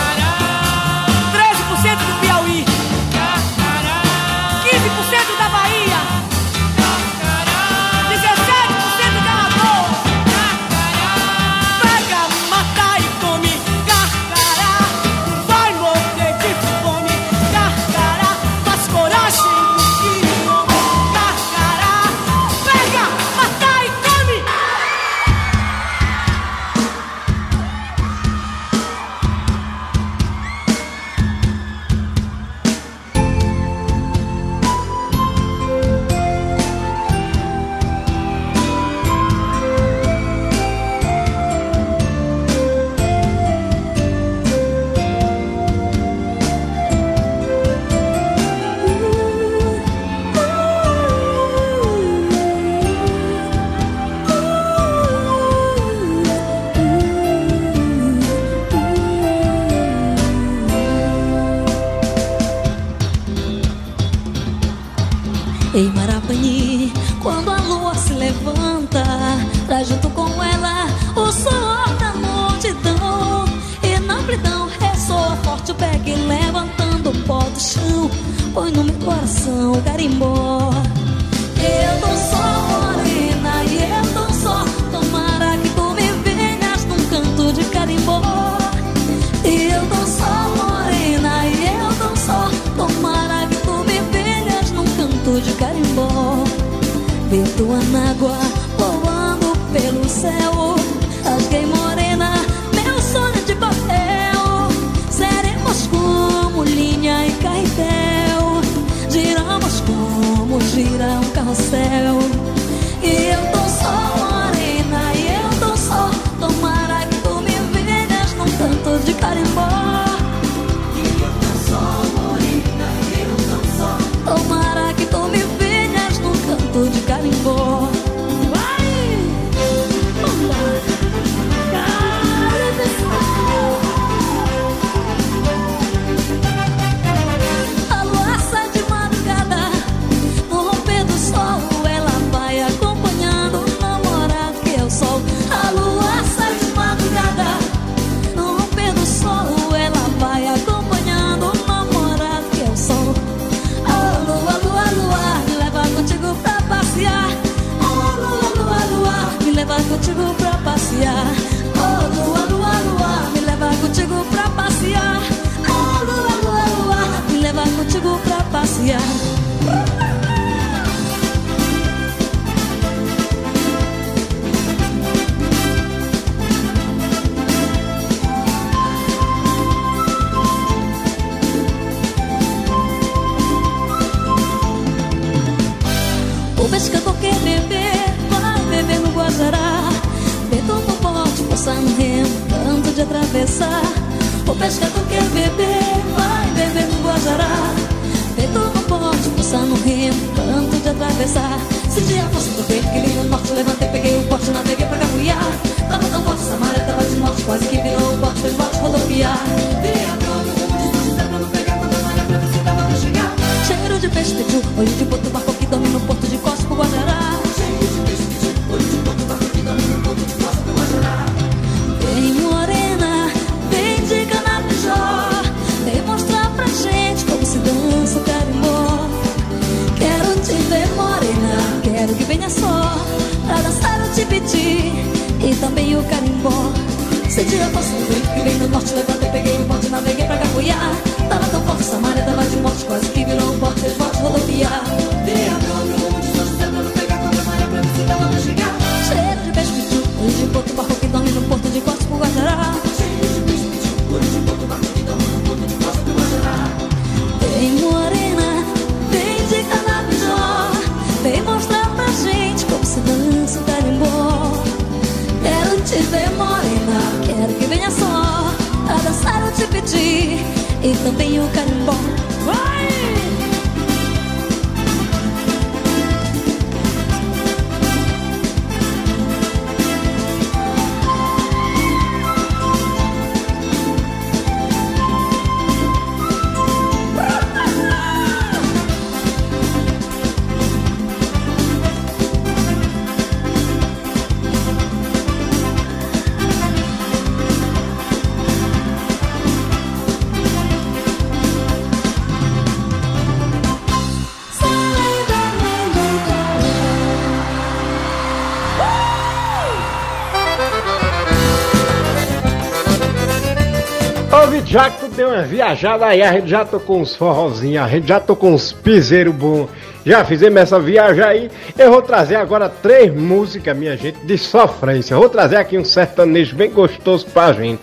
Já que tu deu uma viajada aí, a gente já tocou uns forrozinhos, a gente já tocou uns piseiro bom, já fizemos essa viagem aí. Eu vou trazer agora três músicas, minha gente, de sofrência. Eu vou trazer aqui um sertanejo bem gostoso pra gente.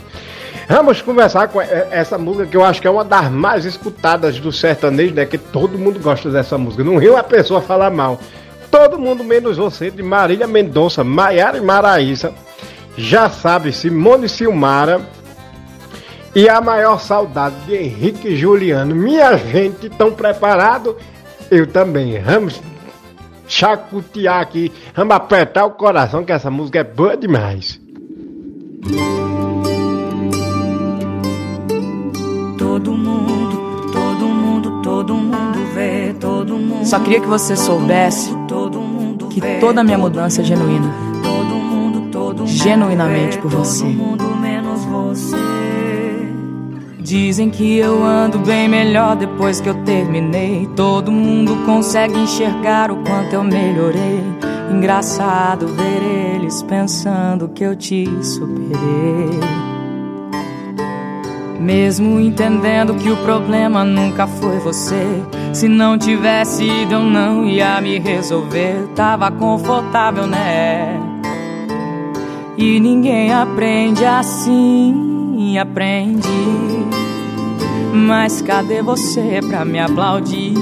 Vamos conversar com essa música que eu acho que é uma das mais escutadas do sertanejo, né? Que todo mundo gosta dessa música. Não riu a pessoa falar mal. Todo mundo menos você, de Marília Mendonça, Maiara e Maraísa. Já sabe, Simone Silmara e a maior saudade de Henrique e Juliano. Minha gente, tão preparado? Eu também. Vamos chacotear aqui, vamos apertar o coração que essa música é boa demais. Todo mundo, todo mundo, todo mundo vê, todo mundo. Só queria que você soubesse que toda a minha mudança é genuína. Genuinamente por você. Dizem que eu ando bem melhor depois que eu terminei. Todo mundo consegue enxergar o quanto eu melhorei. Engraçado ver eles pensando que eu te superei. Mesmo entendendo que o problema nunca foi você. Se não tivesse ido, eu não ia me resolver. Tava confortável, né? E ninguém aprende assim, aprende. Mas cadê você pra me aplaudir?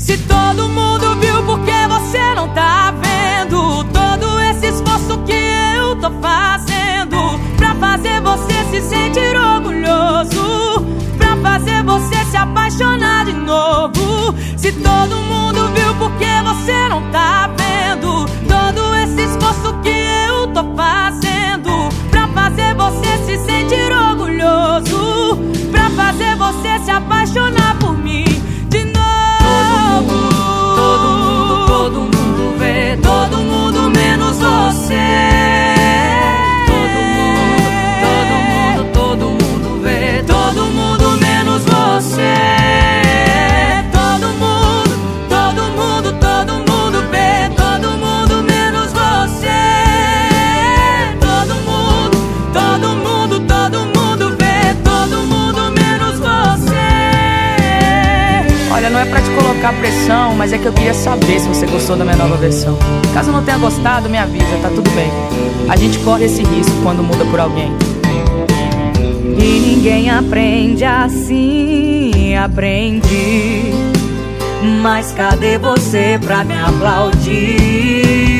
Se todo mundo viu, por que você não tá vendo? Todo esse esforço que eu tô fazendo pra fazer você se sentir orgulhoso, pra fazer você se apaixonar de novo. Se todo mundo viu, por que você não tá vendo? Todo esse esforço que eu tô fazendo fazer você se sentir orgulhoso, pra fazer você se apaixonar por mim de novo. Todo mundo, todo mundo vê, todo mundo menos você. Colocar pressão, mas é que eu queria saber se você gostou da minha nova versão. Caso não tenha gostado, me avisa, tá tudo bem. A gente corre esse risco quando muda por alguém. E ninguém aprende assim, aprende. Mas cadê você pra me aplaudir?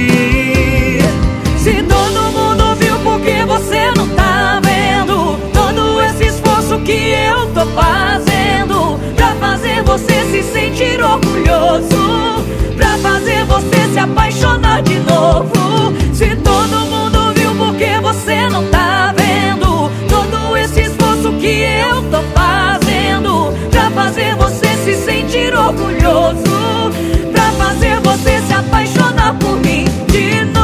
Esforço que eu tô fazendo pra fazer você se sentir orgulhoso, pra fazer você se apaixonar de novo. Se todo mundo viu, por que você não tá vendo? Todo esse esforço que eu tô fazendo pra fazer você se sentir orgulhoso, pra fazer você se apaixonar por mim de novo.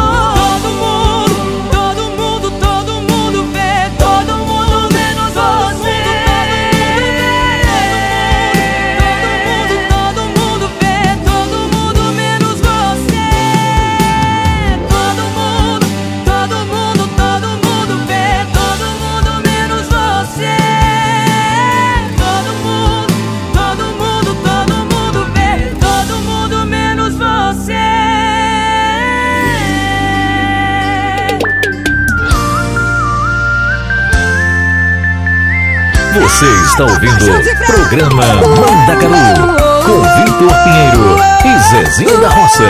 Está ouvindo o programa Mandacaru com Vitor Pinheiro e Zezinho da Roça.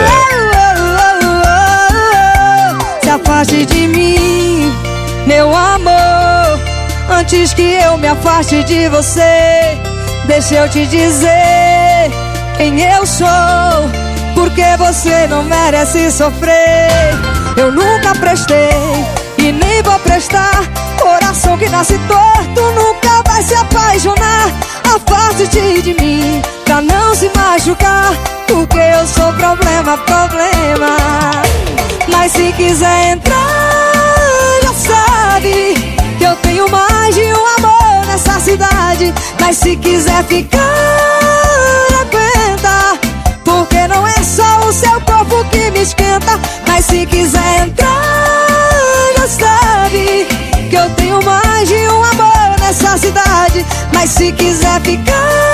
Se afaste de mim, meu amor. Antes que eu me afaste de você, deixa eu te dizer quem eu sou. Porque você não merece sofrer. Eu nunca prestei e nem vou prestar. Coração que nasce torto problema. Mas se quiser entrar, já sabe que eu tenho mais de um amor nessa cidade. Mas se quiser ficar, aguenta. Porque não é só o seu corpo que me esquenta. Mas se quiser entrar, já sabe que eu tenho mais de um amor nessa cidade. Mas se quiser ficar,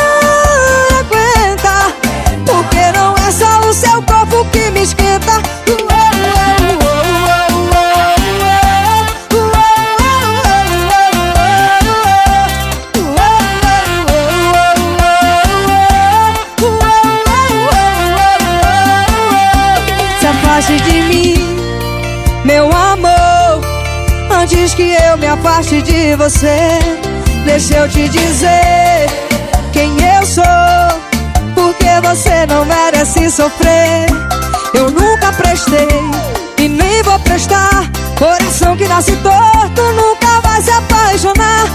afaste de você, deixa eu te dizer quem eu sou. Porque você não merece sofrer. Eu nunca prestei e nem vou prestar. Coração que nasce torto nunca vai se apaixonar.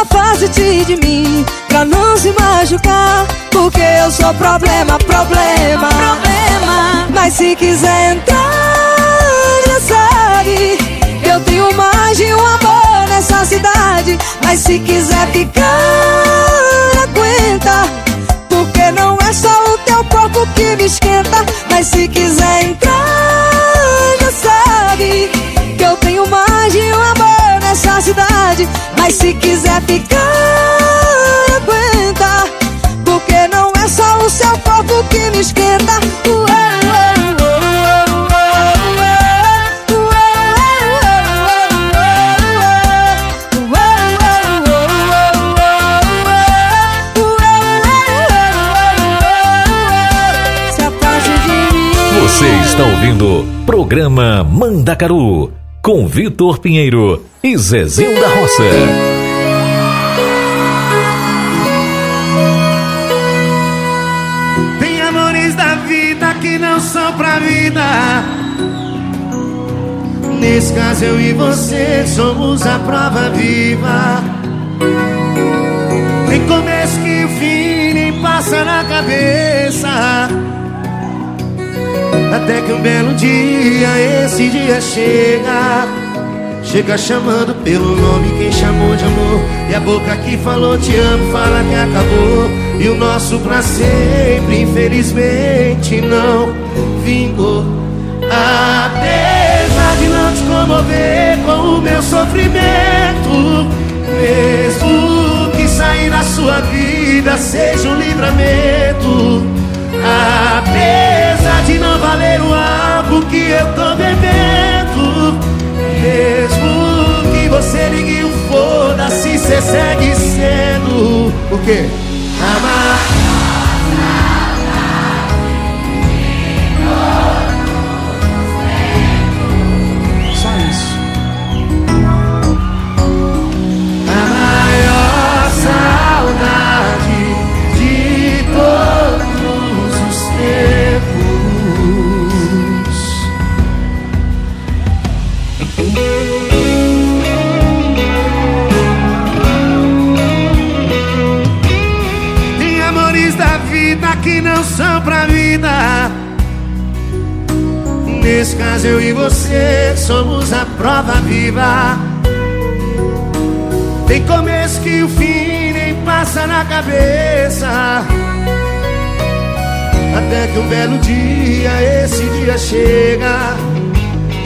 afaste-te de mim Pra não se machucar Porque eu sou problema, problema Problema Mas se quiser entrar, cidade Mas se quiser ficar, aguenta. Porque não é só o teu corpo que me esquenta Mas se quiser entrar, já sabe Que eu tenho mais de um amor nessa cidade. Mas se quiser ficar, Programa Mandacaru com Vitor Pinheiro e Zezinho da Roça. Tem amores da vida que não são pra vida. Nesse caso, eu e você somos a prova viva. Tem começo que o fim nem passa na cabeça. Até que um belo dia, esse dia chega. Chega chamando pelo nome quem chamou de amor. E a boca que falou te amo fala que acabou. E o nosso pra sempre, infelizmente, não vingou. Apesar de não te comover com o meu sofrimento, mesmo que sair da sua vida seja um livramento. Apesar de não valer o álcool que eu tô bebendo Mesmo que você ligue um foda-se, cê segue sendo O quê? Amar Nesse caso, eu e você somos a prova viva. Tem começo que o fim nem passa na cabeça. Até que um belo dia, esse dia chega.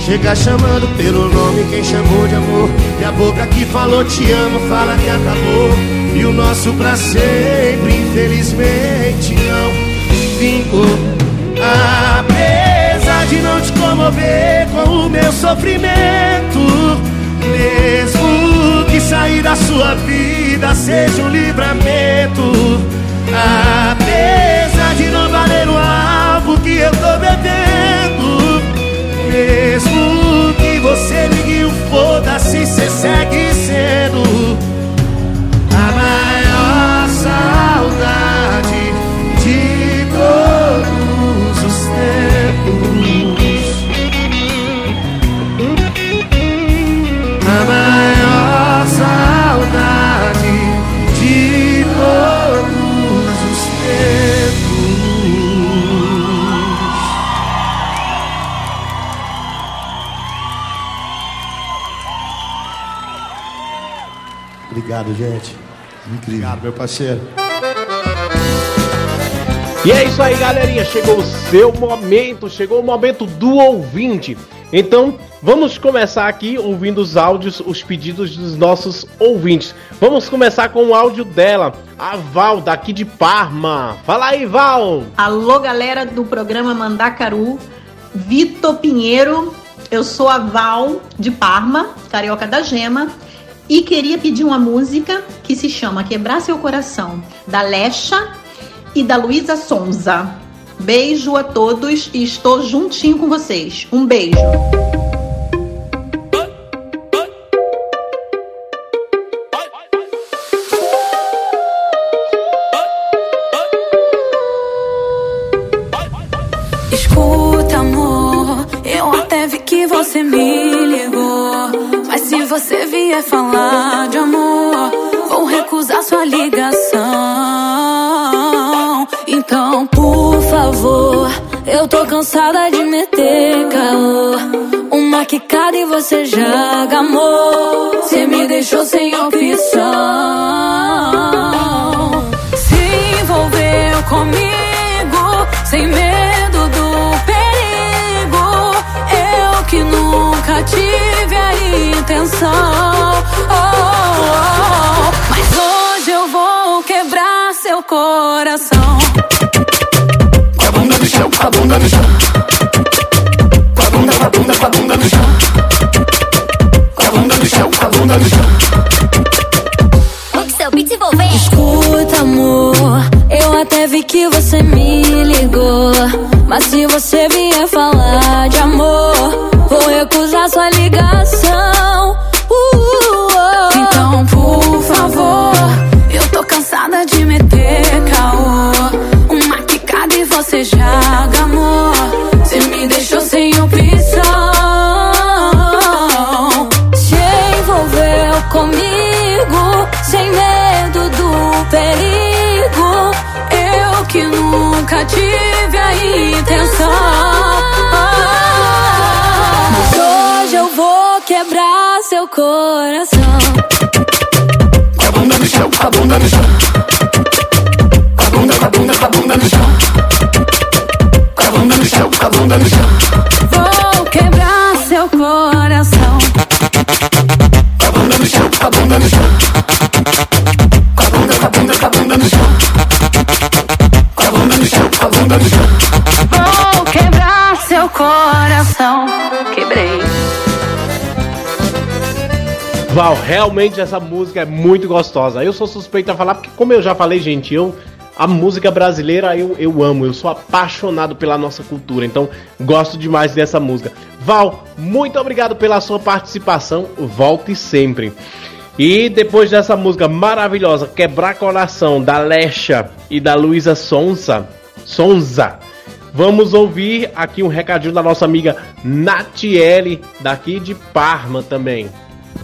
Chega chamando pelo nome quem chamou de amor. E a boca que falou te amo fala que acabou. E o nosso pra sempre, infelizmente, não vingou. Apesar de não te comover com o meu sofrimento, mesmo que sair da sua vida seja um livramento. Apesar de não valer o álcool que eu tô bebendo, mesmo que você ligue um foda-se, cê segue sendo saudade de todos os tempos. Obrigado, gente. Incrível. Obrigado, meu parceiro. E é isso aí, galerinha. Chegou o seu momento, chegou o momento do ouvinte. Então, vamos começar aqui ouvindo os áudios, os pedidos dos nossos ouvintes. Vamos começar com o áudio dela, a Val, daqui de Parma. Fala aí, Val! Alô, galera do programa Mandacaru, Vitor Pinheiro. Eu sou a Val de Parma, carioca da Gema, e queria pedir uma música que se chama Quebrar Seu Coração, da Lecha e da Luísa Sonza. Beijo a todos e estou juntinho com vocês. Um beijo. Eu tô cansada de meter caô. Uma quicada e você já gamou. Você me deixou sem opção. Se envolveu comigo, sem medo do perigo. Eu que nunca tive a intenção. Oh, oh, oh. Mas hoje eu vou quebrar seu coração. Com a bunda no chão. Com a bunda, com a bunda, com a bunda no chão. Com a bunda no chão, com a bunda no chão. seu beat envolver. Escuta, amor, eu até vi que você me ligou. Mas se você vier falar de amor, vou recusar sua ligação. Uh, uh, uh. Então, por favor, eu tô cansada você já gamou. Você me deixou sem opção. Se envolveu comigo, sem medo do perigo. Eu que nunca tive a intenção. Mas hoje eu vou quebrar seu coração. Com a bunda no chão, com a bunda no chão. Val, realmente essa música é muito gostosa. Eu sou suspeito a falar porque, como eu já falei, gente, eu a música brasileira eu, eu amo, eu sou apaixonado pela nossa cultura, então gosto demais dessa música. Val, muito obrigado pela sua participação, volte sempre. E depois dessa música maravilhosa, Quebrar Coração, da Lecha e da Luísa Sonza, Sonza, vamos ouvir aqui um recadinho da nossa amiga Natiele, daqui de Parma também.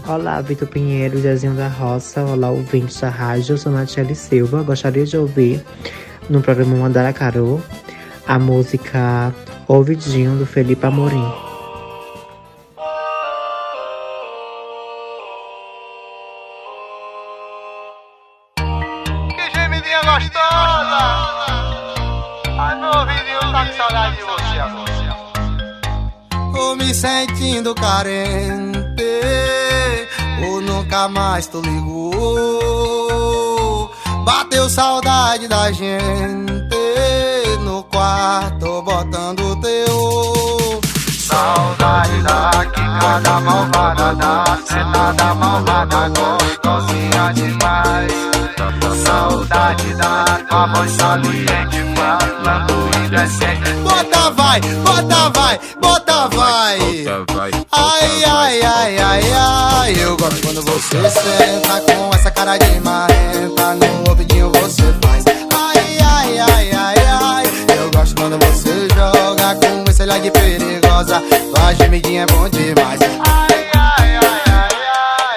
Olá, Vitor Pinheiro, Zezinho da Roça. Olá, ouvintes da rádio. Eu sou Natiele Silva. Gostaria de ouvir no programa Mandara Carô a música Ouvidinho do Felipe Amorim. Que gemidinha nunca mais tu ligou Bateu saudade da gente No quarto botando teu Saudade da quicada malvada da sentada malvada gostosinha demais. Saudade da tua voz saliente falando indecente. Bota vai, bota vai, bota vai. Ai, ai, ai, ai, ai. Eu gosto quando você senta com essa cara de marrenta. No ouvidinho você faz. Ai, ai, ai, ai, ai. Eu gosto quando você joga com esse olhar de perigosa. Tua gemidinha é bom demais. Ai, ai, ai, ai,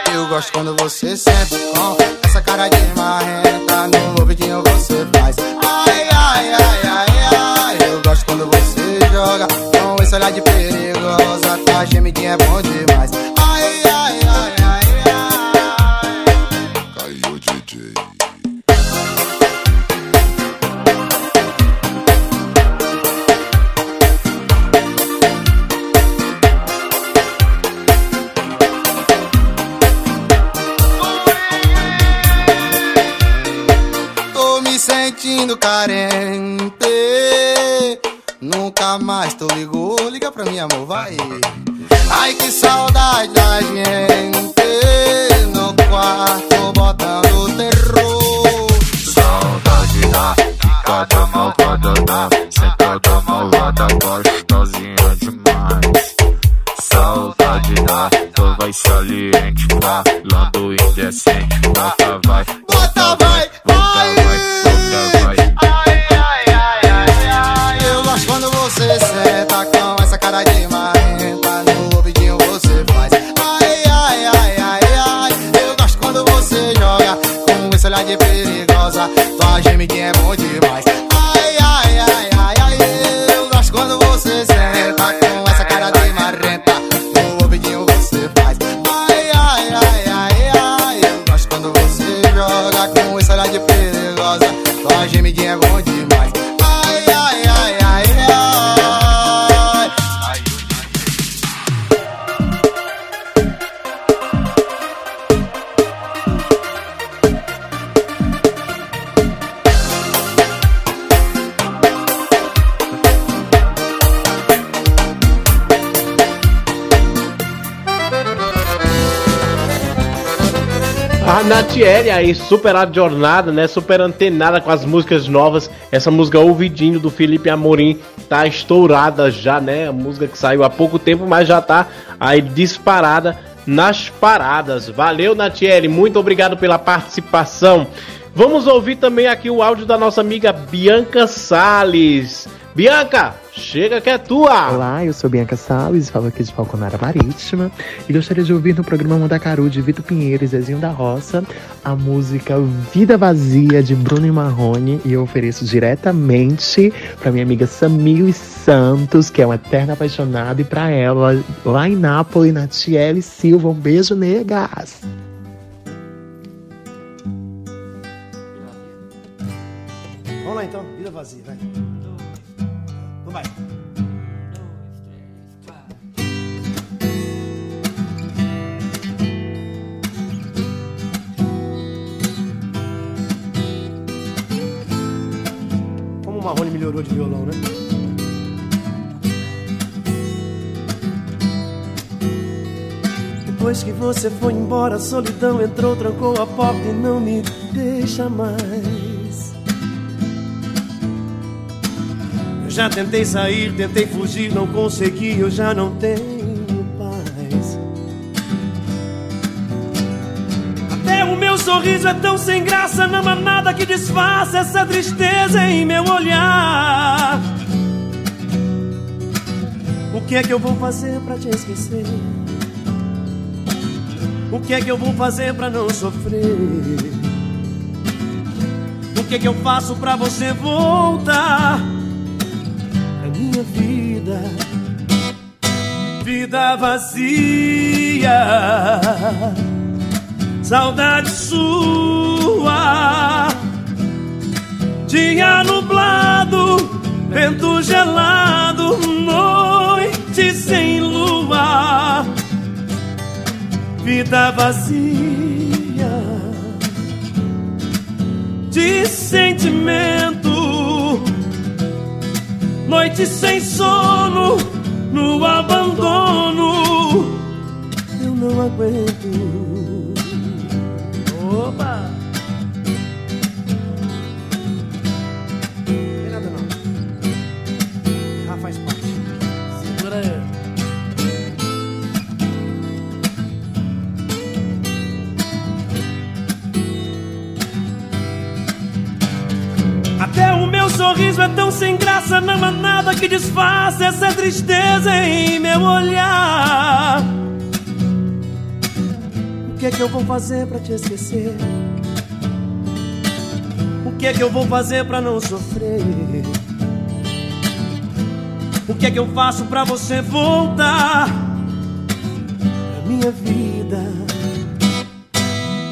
ai. Eu gosto quando você senta com essa cara de marrenta No ouvidinho você faz. Ai, ai, ai, ai, ai Eu gosto quando você joga com esse olhar de perigosa Tua gemidinha é bom demais. Ai, ai, ai, ai, ai. Caiu DJ sentindo carente. Nunca mais tu ligou. Liga pra mim, amor, vai. Ai, que saudade da gente. No quarto botando terror. Saudade da quicada malvada da sentada malvada gostosinha demais. Saudade da tua voz saliente falando indecente. Bota vai, Bota vai, vai. bota perigosa. Tua Natiele aí, super a jornada, né? Super antenada com as músicas novas. Essa música Ouvidinho do Felipe Amorim tá estourada já, né? A música que saiu há pouco tempo, mas já tá aí disparada nas paradas. Valeu, Natiele, muito obrigado pela participação. Vamos ouvir também aqui o áudio da nossa amiga Bianca Sales. Bianca, chega que é tua! Olá, eu sou Bianca Salles, falo aqui de Falconara Marítima e gostaria de ouvir no programa Mandacaru de Vitor Pinheiro e Zezinho da Roça a música Vida Vazia de Bruno e Marrone e eu ofereço diretamente para minha amiga Samil Santos, que é uma eterna apaixonada, e para ela lá em Nápoles, Natiele Silva. Um beijo, negas! Vamos lá então, vida vazia, vai. Marrone melhorou de violão, né? Depois que você foi embora, a solidão entrou, trancou a porta e não me deixa mais. Eu já tentei sair, tentei fugir, não consegui, eu já não tenho sorriso é tão sem graça, não há nada que disfarce essa tristeza em meu olhar. O que é que eu vou fazer pra te esquecer? O que é que eu vou fazer pra não sofrer? O que é que eu faço pra você voltar pra minha vida? Vida vazia, saudade sua, dia nublado, vento gelado, noite sem lua vida vazia de sentimento, noite sem sono, no abandono. Eu não aguento. Opa! Tem nada não. Ah, faz parte. Segura aí. Até o meu sorriso é tão sem graça, não há nada que disfarce essa tristeza em meu olhar. Que é que eu vou fazer pra te esquecer? O que é que eu vou fazer pra não sofrer? O que é que eu faço pra você voltar pra minha vida?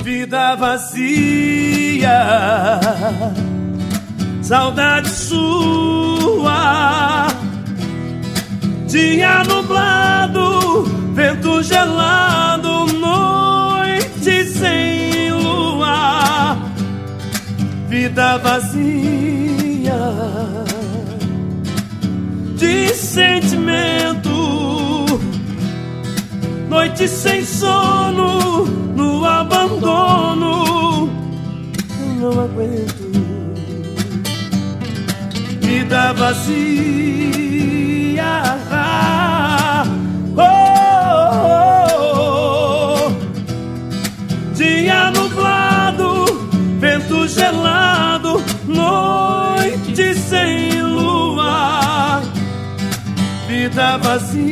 Vida vazia saudade sua. Dia nublado, vento gelado, noite vida vazia de sentimento, noite sem sono, no abandono. Eu não aguento vida vazia. Vida vazia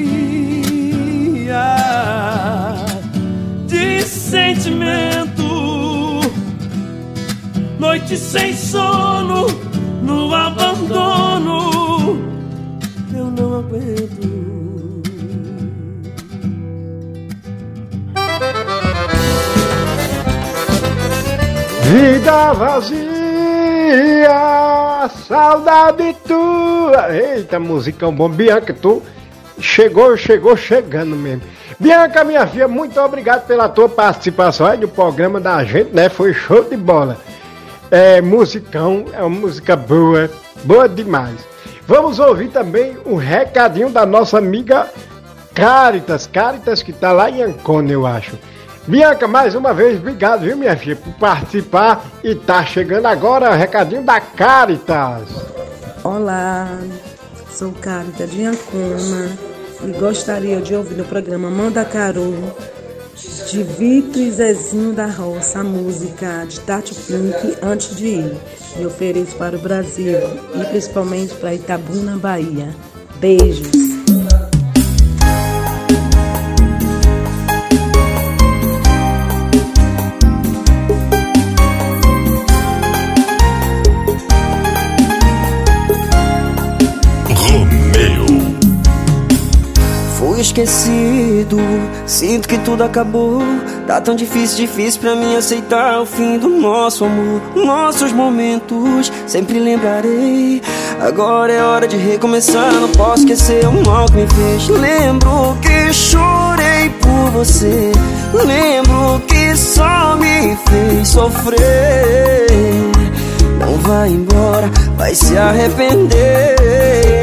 de sentimento noite sem sono, no abandono, eu não aguento. Vida vazia, saudade tua. Eita, musicão bom. Bianca, tu chegou, chegou chegando mesmo. Bianca, minha filha, muito obrigado pela tua participação aí no programa da gente, né? Foi show de bola. É musicão, é uma música boa, boa demais. Vamos ouvir também um recadinho da nossa amiga Caritas, Caritas que tá lá em Ancona, eu acho. Bianca, mais uma vez, obrigado, viu, minha filha, por participar. E tá chegando agora o recadinho da Caritas. Olá, sou Cárita de Ancona e gostaria de ouvir no programa Manda Caru de Vitor e Zezinho da Roça, a música de Tati Pink antes de ir. E ofereço para o Brasil e principalmente para Itabuna, Bahia. Beijos. Esquecido, sinto que tudo acabou. Tá tão difícil, difícil pra mim aceitar o fim do nosso amor. Nossos momentos, sempre lembrarei. Agora é hora de recomeçar, não posso esquecer o mal que me fez. Lembro que chorei por você. Lembro que só me fez sofrer. Não vai embora, vai se arrepender.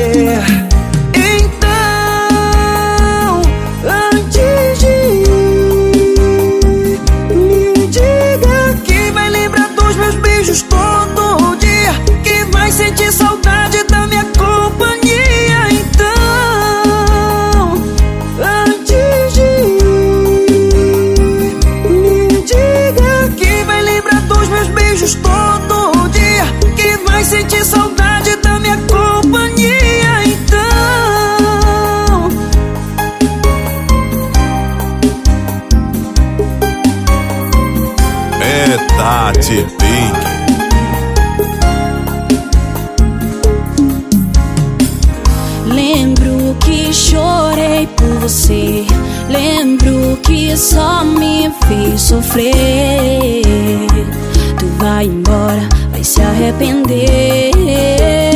Só me fez sofrer. Tu vai embora, vai se arrepender.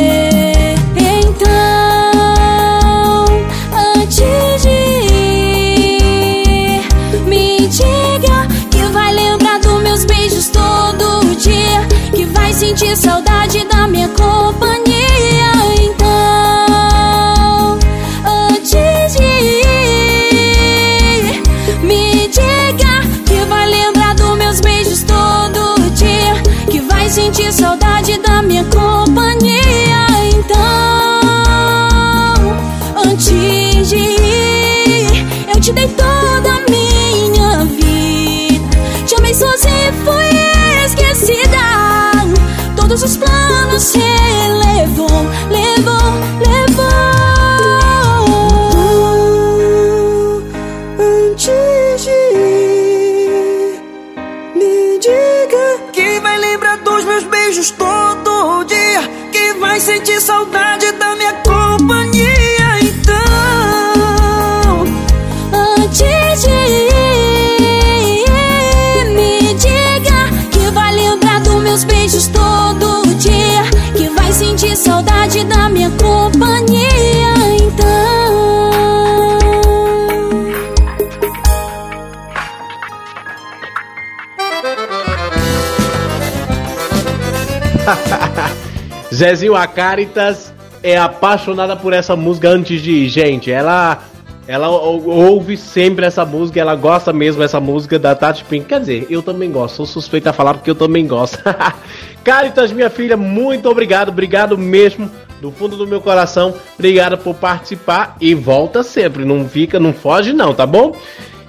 Zezinho, a Caritas é apaixonada por essa música antes de ir, gente. Ela ela ou- ouve sempre essa música, ela gosta mesmo dessa música da Tati Pink. Quer dizer, eu também gosto, sou suspeita a falar porque eu também gosto. Caritas, minha filha, muito obrigado, obrigado mesmo do fundo do meu coração. Obrigado por participar e volta sempre, não fica, não foge não, tá bom?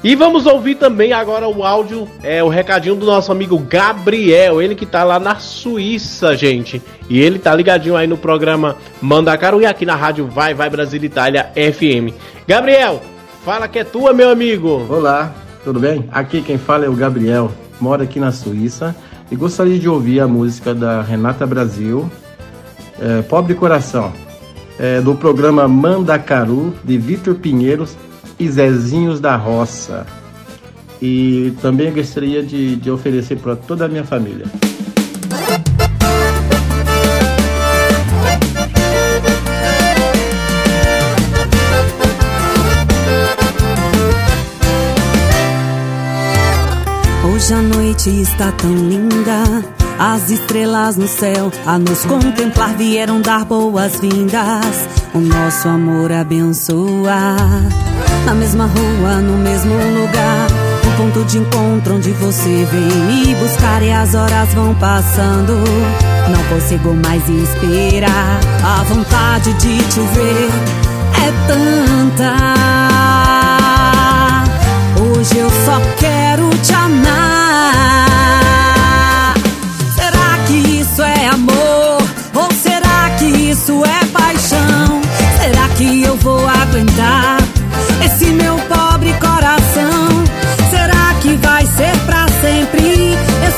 E vamos ouvir também agora o áudio, é o recadinho do nosso amigo Gabriel, ele que tá lá na Suíça, gente. E ele tá ligadinho aí no programa Mandacaru e aqui na rádio Vai Vai Brasil Itália FM. Gabriel, fala que é tua, meu amigo. Olá, tudo bem? Aqui quem fala é o Gabriel, moro aqui na Suíça e gostaria de ouvir a música da Renata Brasil, é, Pobre Coração, é, do programa Mandacaru, de Vitor Pinheiros e Zezinhos da Roça. E também gostaria de, de oferecer para toda a minha família. Hoje a noite está tão linda, as estrelas no céu a nos contemplar vieram dar boas-vindas. O nosso amor abençoa. Na mesma rua, no mesmo lugar, o ponto de encontro onde você vem me buscar e as horas vão passando. Não consigo mais esperar. A vontade de te ver é tanta. Hoje eu só quero te amar.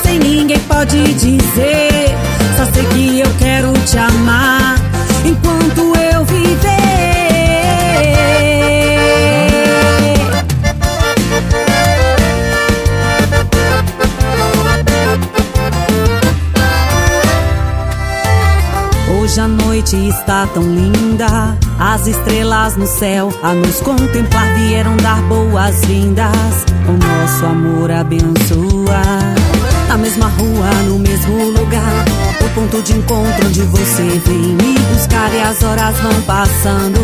Sei, ninguém pode dizer. Só sei que eu quero te amar enquanto eu viver. Hoje a noite está tão linda, as estrelas no céu a nos contemplar vieram dar boas-vindas. O nosso amor abençoa. Na mesma rua, no mesmo lugar, o ponto de encontro onde você vem me buscar e as horas vão passando.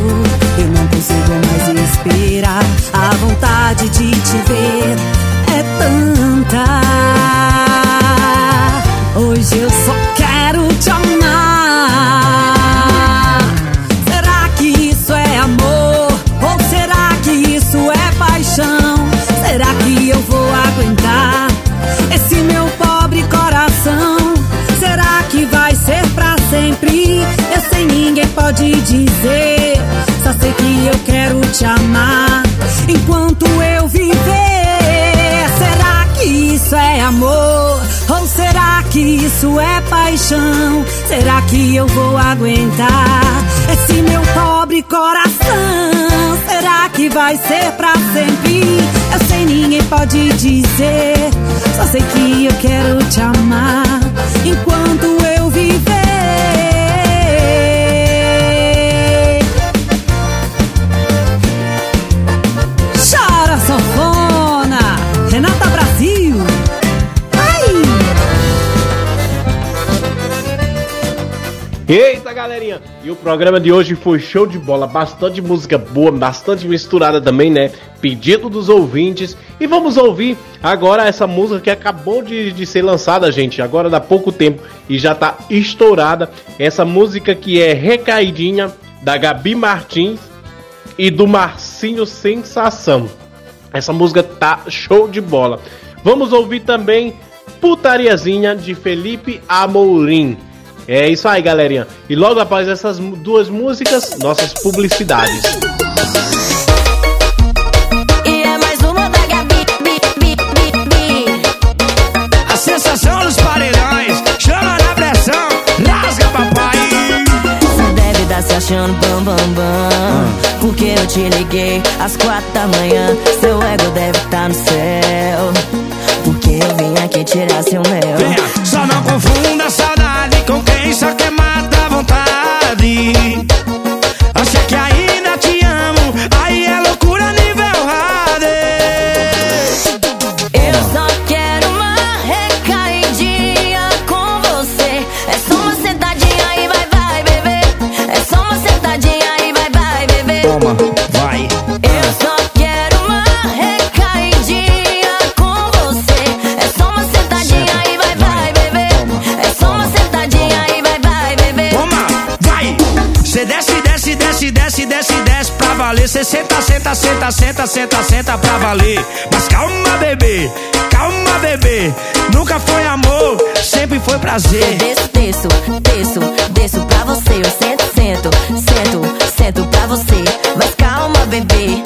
Eu não consigo mais esperar, a vontade de te ver é tanta. Hoje eu só quero te amar. Pode dizer. Só sei que eu quero te amar enquanto eu viver. Será que isso é amor? Ou será que isso é paixão? Será que eu vou aguentar esse meu pobre coração? Será que vai ser pra sempre? Eu sei, ninguém pode dizer. Só sei que eu quero te amar enquanto eu Galerinha! E o programa de hoje foi show de bola, bastante música boa, bastante misturada também, né? Pedido dos ouvintes. E vamos ouvir agora essa música que acabou de, de ser lançada, gente, agora dá pouco tempo e já tá estourada. Essa música que é Recaidinha, da Gabi Martins e do Marcinho Sensação. Essa música tá show de bola. Vamos ouvir também Putariazinha de Felipe Amorim. É isso aí, galerinha. E logo após essas duas músicas, nossas publicidades. E é mais uma da Gabi, bi, bi, bi, bi. A sensação dos paredões, chama na pressão, rasga papai. Você deve estar se achando bam, bam, bam. Porque eu te liguei às quatro da manhã. Seu ego deve estar no céu. Porque eu vim aqui tirar seu mel. Venha, só não confunda a saudade com quem só quer pra valer. Cê senta, senta, senta, senta, senta, senta pra valer. Mas calma, bebê, calma, bebê. Nunca foi amor, sempre foi prazer. Desço, desço, desço, desço pra você. Eu sento, sento, sento, sento pra você. Mas calma, bebê,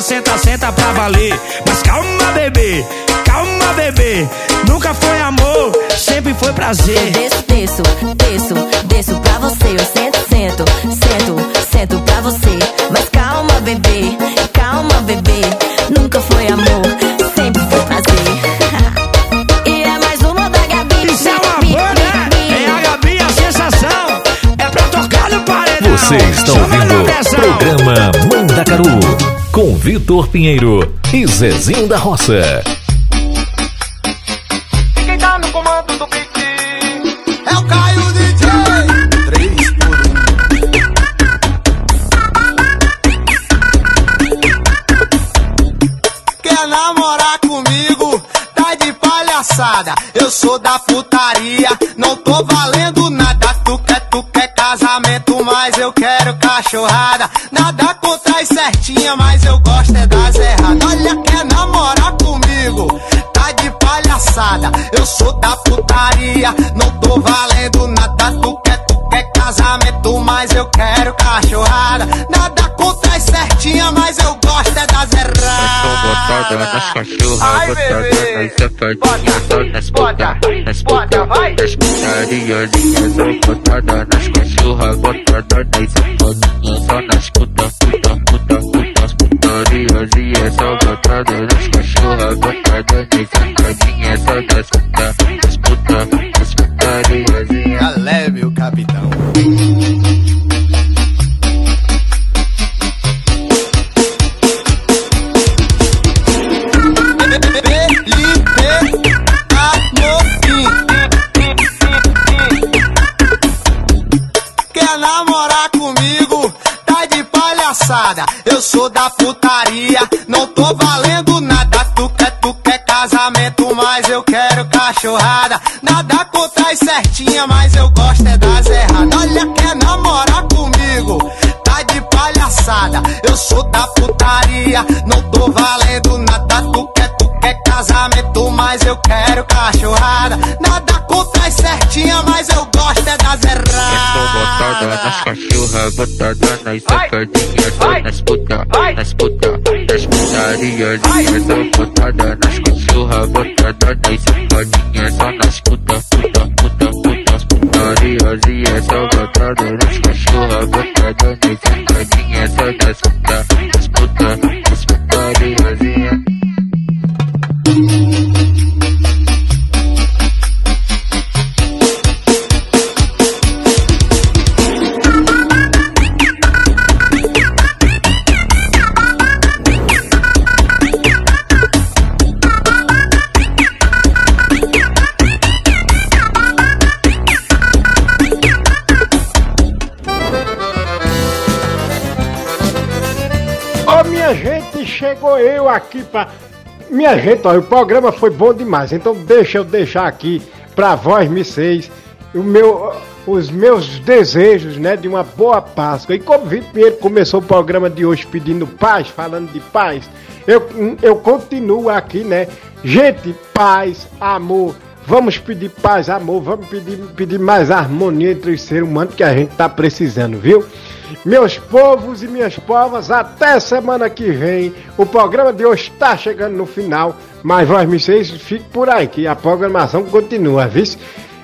senta, senta, pra valer. Mas calma, bebê, calma, bebê. Nunca foi amor, sempre foi prazer. Desço, desço, desço, desço pra você. Eu sento, sento, sento, sento pra você. Mas calma, bebê, calma, bebê. Nunca foi amor, sempre foi prazer. e é mais uma da Gabi. Isso é uma banda, é a Gabi, a sensação. É pra tocar no paredão. Você está ouvindo o programa Com Vitor Pinheiro e Zezinho da Roça. E quem tá no comando do beat? É o Caio DJ. 3 por 1. Quer namorar comigo? Tá de palhaçada. Eu sou da putaria, não tô valendo nada. Tu quer, tu quer casamento, mas eu quero cachorrada. Nada contra as certinha, mas eu gosto é das erradas. Olha, quer namorar comigo? Tá de palhaçada. Eu sou da putaria, não tô valendo nada. Tu quer, tu quer casamento, mas eu quero cachorrada. Nada contra as certinha, mas eu gosto é das erradas. Botada nas cachorras, botada nas safadinhas, só nas puta, nas puta, nas putariazinhas, só botada nas cachorras, botada nas safadinhas, só nas puta, puta, puta, puta, as putariazinhas, só botada nas cachorras, botada nas safadinhas, só nas puta, nas puta, nas putariazinhas. Já leve o capitão. Namorar comigo? Tá de palhaçada. Eu sou da putaria, não tô valendo nada. Tu quer, tu quer casamento, mas eu quero cachorrada. Nada contra as certinha, mas eu gosto é das erradas. Olha, quer namorar comigo? Tá de palhaçada. Eu sou da putaria, não tô valendo nada. Tu quer, tu quer casamento, mas eu quero cachorrada. Nada contra as certinha, mas eu gosto. Cachorras, botada nas safadinhas, só nas puta, nas puta, nas putariazinhas, só botada nas cachorras, botada nas safadinhas, só nas puta, puta, puta, puta, as putariazinhas, só botada nas cachorras, botada nas safadinhas, só nas puta, nas puta, nas putariazinhas. Ô chegou eu aqui pra. Minha gente, o programa foi bom demais, então deixa eu deixar aqui pra vós, vocês, o meu, os meus desejos, né, de uma boa Páscoa. E como o Pinheiro começou o programa de hoje pedindo paz, falando de paz, eu, eu continuo aqui, né? Gente, paz, amor. Vamos pedir paz, amor, vamos pedir, pedir mais harmonia entre os seres humanos que a gente tá precisando, viu? Meus povos e minhas povas, até semana que vem. O programa de hoje está chegando no final, mas vós, vocês, fiquem por aí, que a programação continua, viu?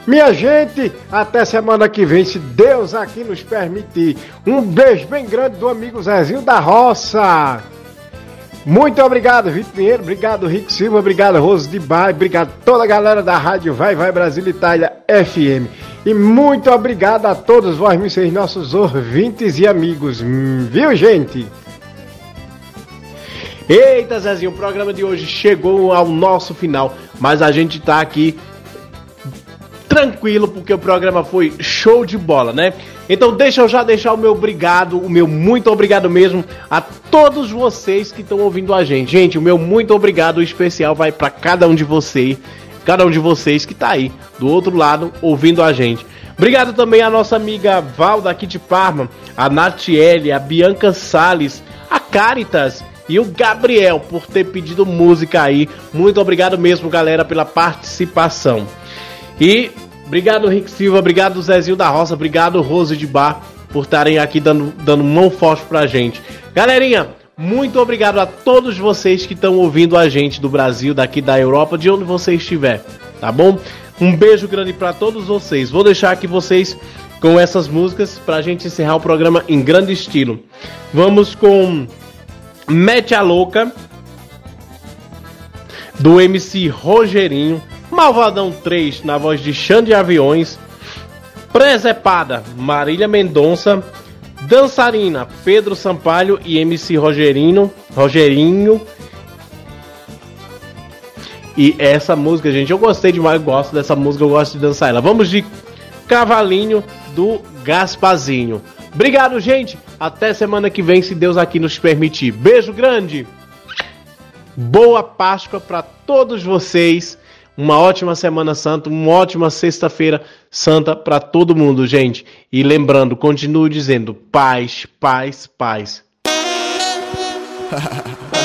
Minha gente, até semana que vem, se Deus aqui nos permitir. Um beijo bem grande do amigo Zezinho da Roça. Muito obrigado, Vitor Pinheiro, obrigado, Rick Silva, obrigado, Rose de Bar, obrigado toda a galera da rádio Vai Vai Brasil Itália FM. E muito obrigado a todos vós, nossos ouvintes e amigos, viu, gente? Eita, Zezinho, o programa de hoje chegou ao nosso final, mas a gente tá aqui tranquilo porque o programa foi show de bola, né? Então deixa eu já deixar o meu obrigado, o meu muito obrigado mesmo a todos vocês que estão ouvindo a gente. Gente, o meu muito obrigado especial vai para cada um de vocês, cada um de vocês que tá aí do outro lado ouvindo a gente. Obrigado também à nossa amiga Val daqui de Parma, a Natiele, a Bianca Sales, a Caritas e o Gabriel por ter pedido música aí. Muito obrigado mesmo, galera, pela participação. E obrigado, Rick Silva, obrigado, Zezinho da Roça, obrigado, Rose de Bar, por estarem aqui dando, dando mão forte pra gente. Galerinha, Muito obrigado a todos vocês que estão ouvindo a gente do Brasil, daqui da Europa, de onde você estiver, tá bom? Um beijo grande para todos vocês. Vou deixar aqui vocês com essas músicas pra gente encerrar o programa em grande estilo. Vamos com Mete a Louca do MC Rogerinho, Malvadão 3 na voz de Xande Aviões, Presepada Marília Mendonça, Dançarina Pedro Sampaio e MC Rogerinho, Rogerinho. E essa música, gente, eu gostei demais, eu gosto dessa música, eu gosto de dançar ela. Vamos de Cavalinho do Gaspazinho. Obrigado, gente. Até semana que vem, se Deus aqui nos permitir. Beijo grande. Boa Páscoa para todos vocês. Uma ótima Semana Santa, uma ótima Sexta-feira Santa para todo mundo, gente. E lembrando, continuo dizendo: paz, paz, paz.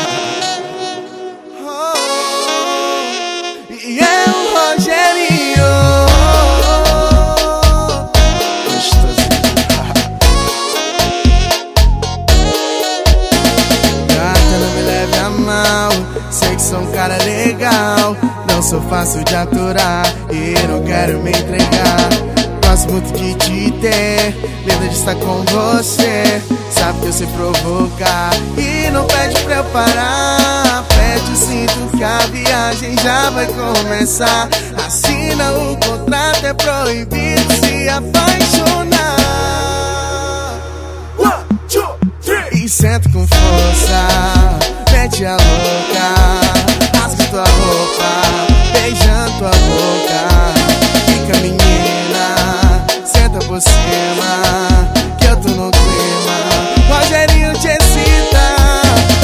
Não sou fácil de aturar E não quero me entregar. Gosto muito de te ter Linda de estar com você. Sabe que eu sei provocar E não pede pra eu parar. Pede o cinto que a viagem já vai começar. Assina o contrato, é proibido se apaixonar. One, two, three. E senta com força Mete a louca Rasga tua roupa Beijando tua boca. Fica menina Senta por cima Que eu tô no clima. Rogerinho te excita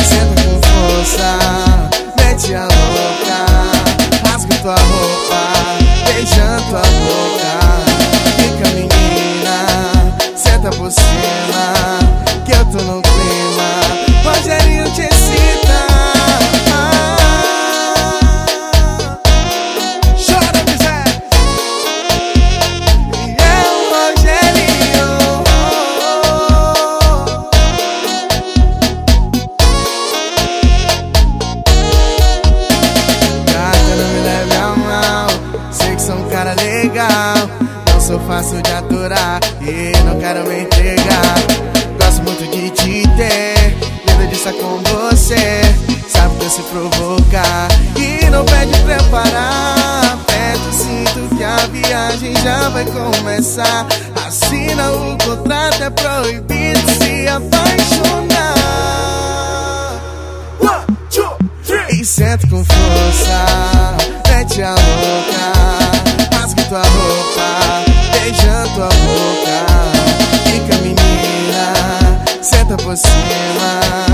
Senta com força Mete a louca. Rasga tua roupa Beijando tua boca. Fica menina Senta por cima Que eu tô no clima E não quero me entregar. Gosto muito de te ter Linda de estar com você. Sabe que eu sei provocar E não pede pra eu parar. Aperta o cinto que a viagem já vai começar. Assina o contrato, é proibido se apaixonar. One, two, three. E senta com força Mete a louca Rasga tua roupa Beijando tua boca. Fica menina. Senta por cima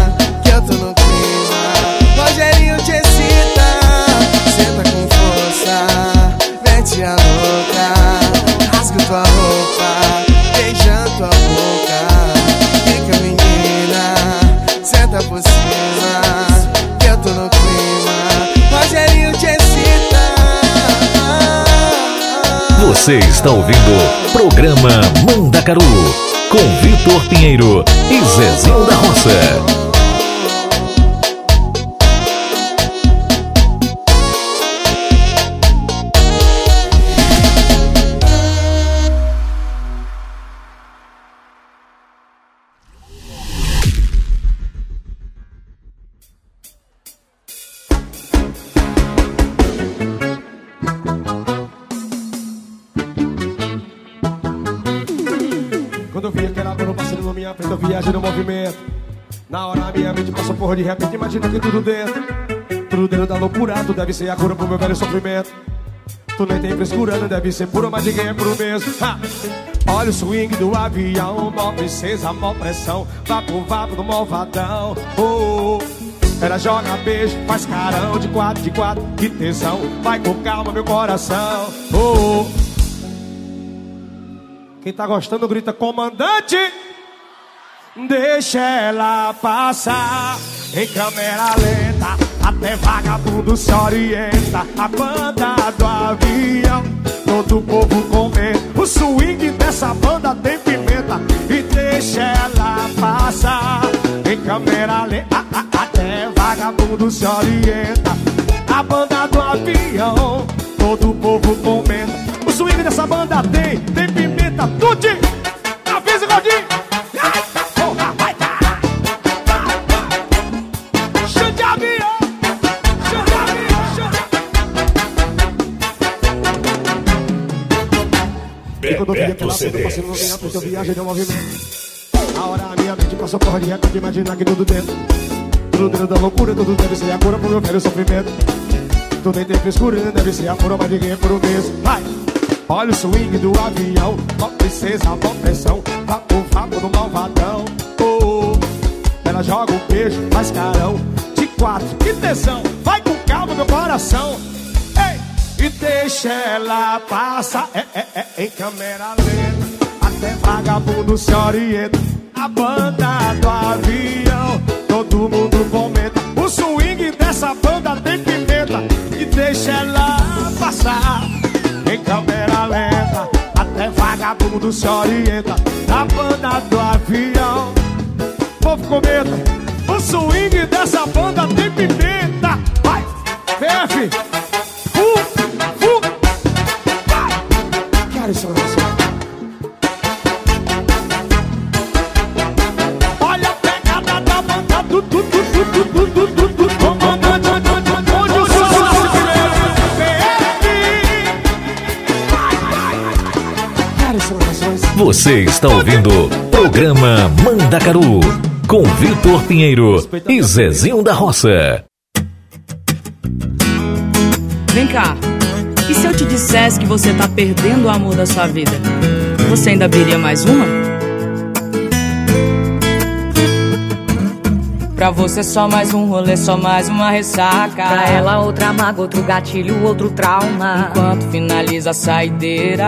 Você está ouvindo programa Mandacaru com Vitor Pinheiro e Zezinho da Roça. Deve ser a cura pro meu velho sofrimento. Tu nem tem frescura, não deve ser puro, mas ninguém é puro mesmo. Ha! Olha o swing do avião, mó princesa, mó pressão. Vapo, vapo do malvadão. Oh, oh. Ela joga beijo, faz carão de quatro, de quatro, que tesão. Vai com calma, meu coração. Oh, oh. Quem tá gostando grita comandante. Deixa ela passar em câmera lenta. Até vagabundo se orienta. A banda do avião, todo o povo comenta. O swing dessa banda tem pimenta. E deixa ela passar Em câmera lenta, até vagabundo se orienta. A banda do avião, todo o povo comenta. O swing dessa banda tem, tem pimenta, tudo. Avisa, Gordinho. Aquela puta passando no meio, eu viajei no movimento. A hora a minha mente passou por de repente, imaginar que tudo dentro. Tudo dentro da loucura, tudo deve ser a cura pro meu velho sofrimento. Tudo em tempo escuro, deve ser a cura, mas ninguém é por um mês. Vai! Olha o swing do avião, ó princesa, ó pressão, vapo, vapo do malvadão. Oh, oh. Ela joga um beijo, faz carão, de quatro, que tesão, vai com calma, meu coração. E deixa ela passar, é, é, é, em câmera lenta, até vagabundo se orienta. A banda do avião, todo mundo comenta. O swing dessa banda tem pimenta, e deixa ela passar em câmera lenta, até vagabundo se orienta. Na banda do avião, povo comenta. O swing dessa banda tem pimenta. Vai, PF, Olha a pegada da banda do du, du, du, du, du, du, du, du, comandante. Onde o seu Você está ouvindo Programa Mandacaru com Vitor Pinheiro e Zezinho da Roça. Vem cá. E se eu te dissesse que você tá perdendo o amor da sua vida? Você ainda abriria mais uma? Pra você só mais um rolê, só mais uma ressaca. Pra ela, outra mágoa, outro gatilho, outro trauma. Enquanto finaliza a saideira,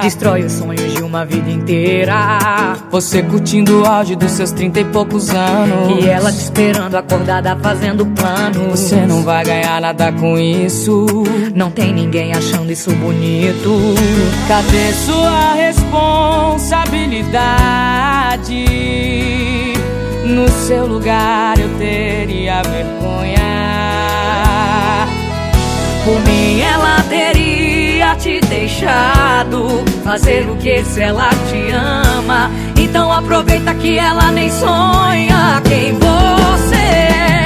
Destrói os sonhos de uma vida inteira. você curtindo o auge dos seus trinta e poucos anos. E ela te esperando acordada fazendo plano. Você não vai ganhar nada com isso. Não tem ninguém achando isso bonito. Cadê sua responsabilidade? No seu lugar eu teria vergonha. Por mim, ela teria te deixado fazer o que se ela te ama. Então aproveita que ela nem sonha quem você é.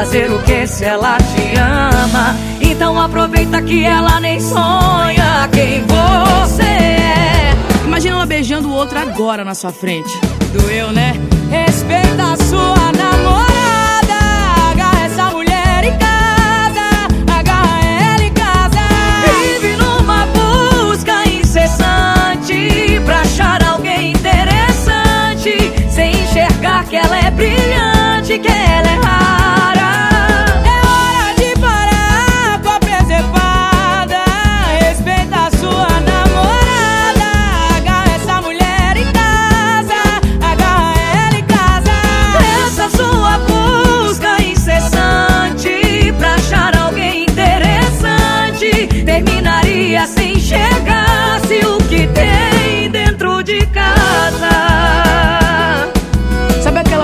Fazer o que se ela te ama. Então aproveita que ela nem sonha quem você é. Imagina ela beijando o outro agora na sua frente. Doeu, né? Respeita a sua namorada. Agarra essa mulher em casa. Agarra ela em casa. Vive numa busca incessante pra achar alguém interessante, sem enxergar que ela é brilhante, que ela é rara.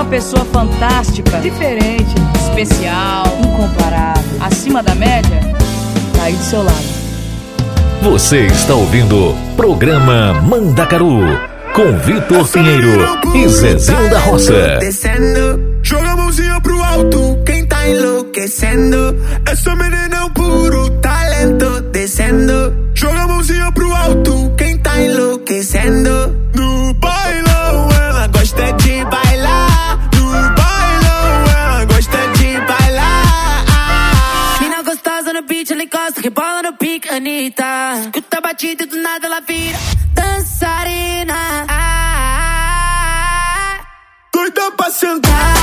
pessoa fantástica, diferente, especial, incomparável, acima da média, tá aí do seu lado. Você está ouvindo Programa Mandacaru com Vitor Pinheiro e Zezinho da Roça. Joga a mãozinha pro alto, quem tá enlouquecendo? Essa menina ela vira dançarina. Ah, ah, ah, ah. doida pra sentar.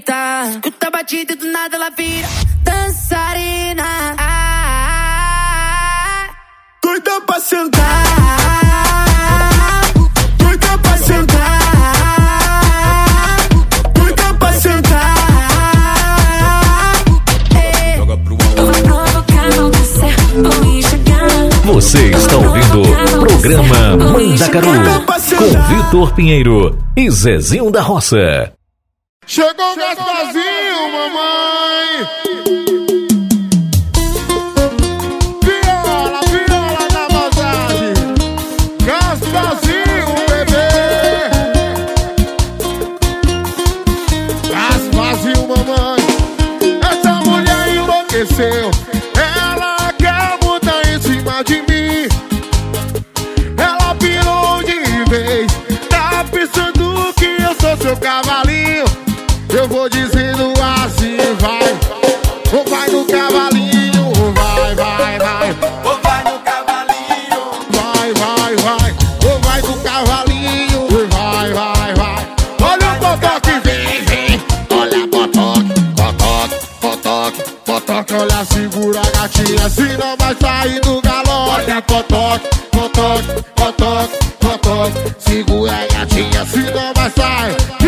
senita. Escuta a batida e do nada ela vira dançarina. Ah, ah, ah. Doida pra sentar. Doida pra sentar. Você está ouvindo o programa Mãe da Caru com Vitor Pinheiro e Zezinho da Roça. Chegou, Chegou o Gasparzinho, mamãe. toca, olha, segura a gatinha, senão vai sair do galope. Olha, cotoca, cotoca, cotoca, cotoca. segura a gatinha, senão vai sair.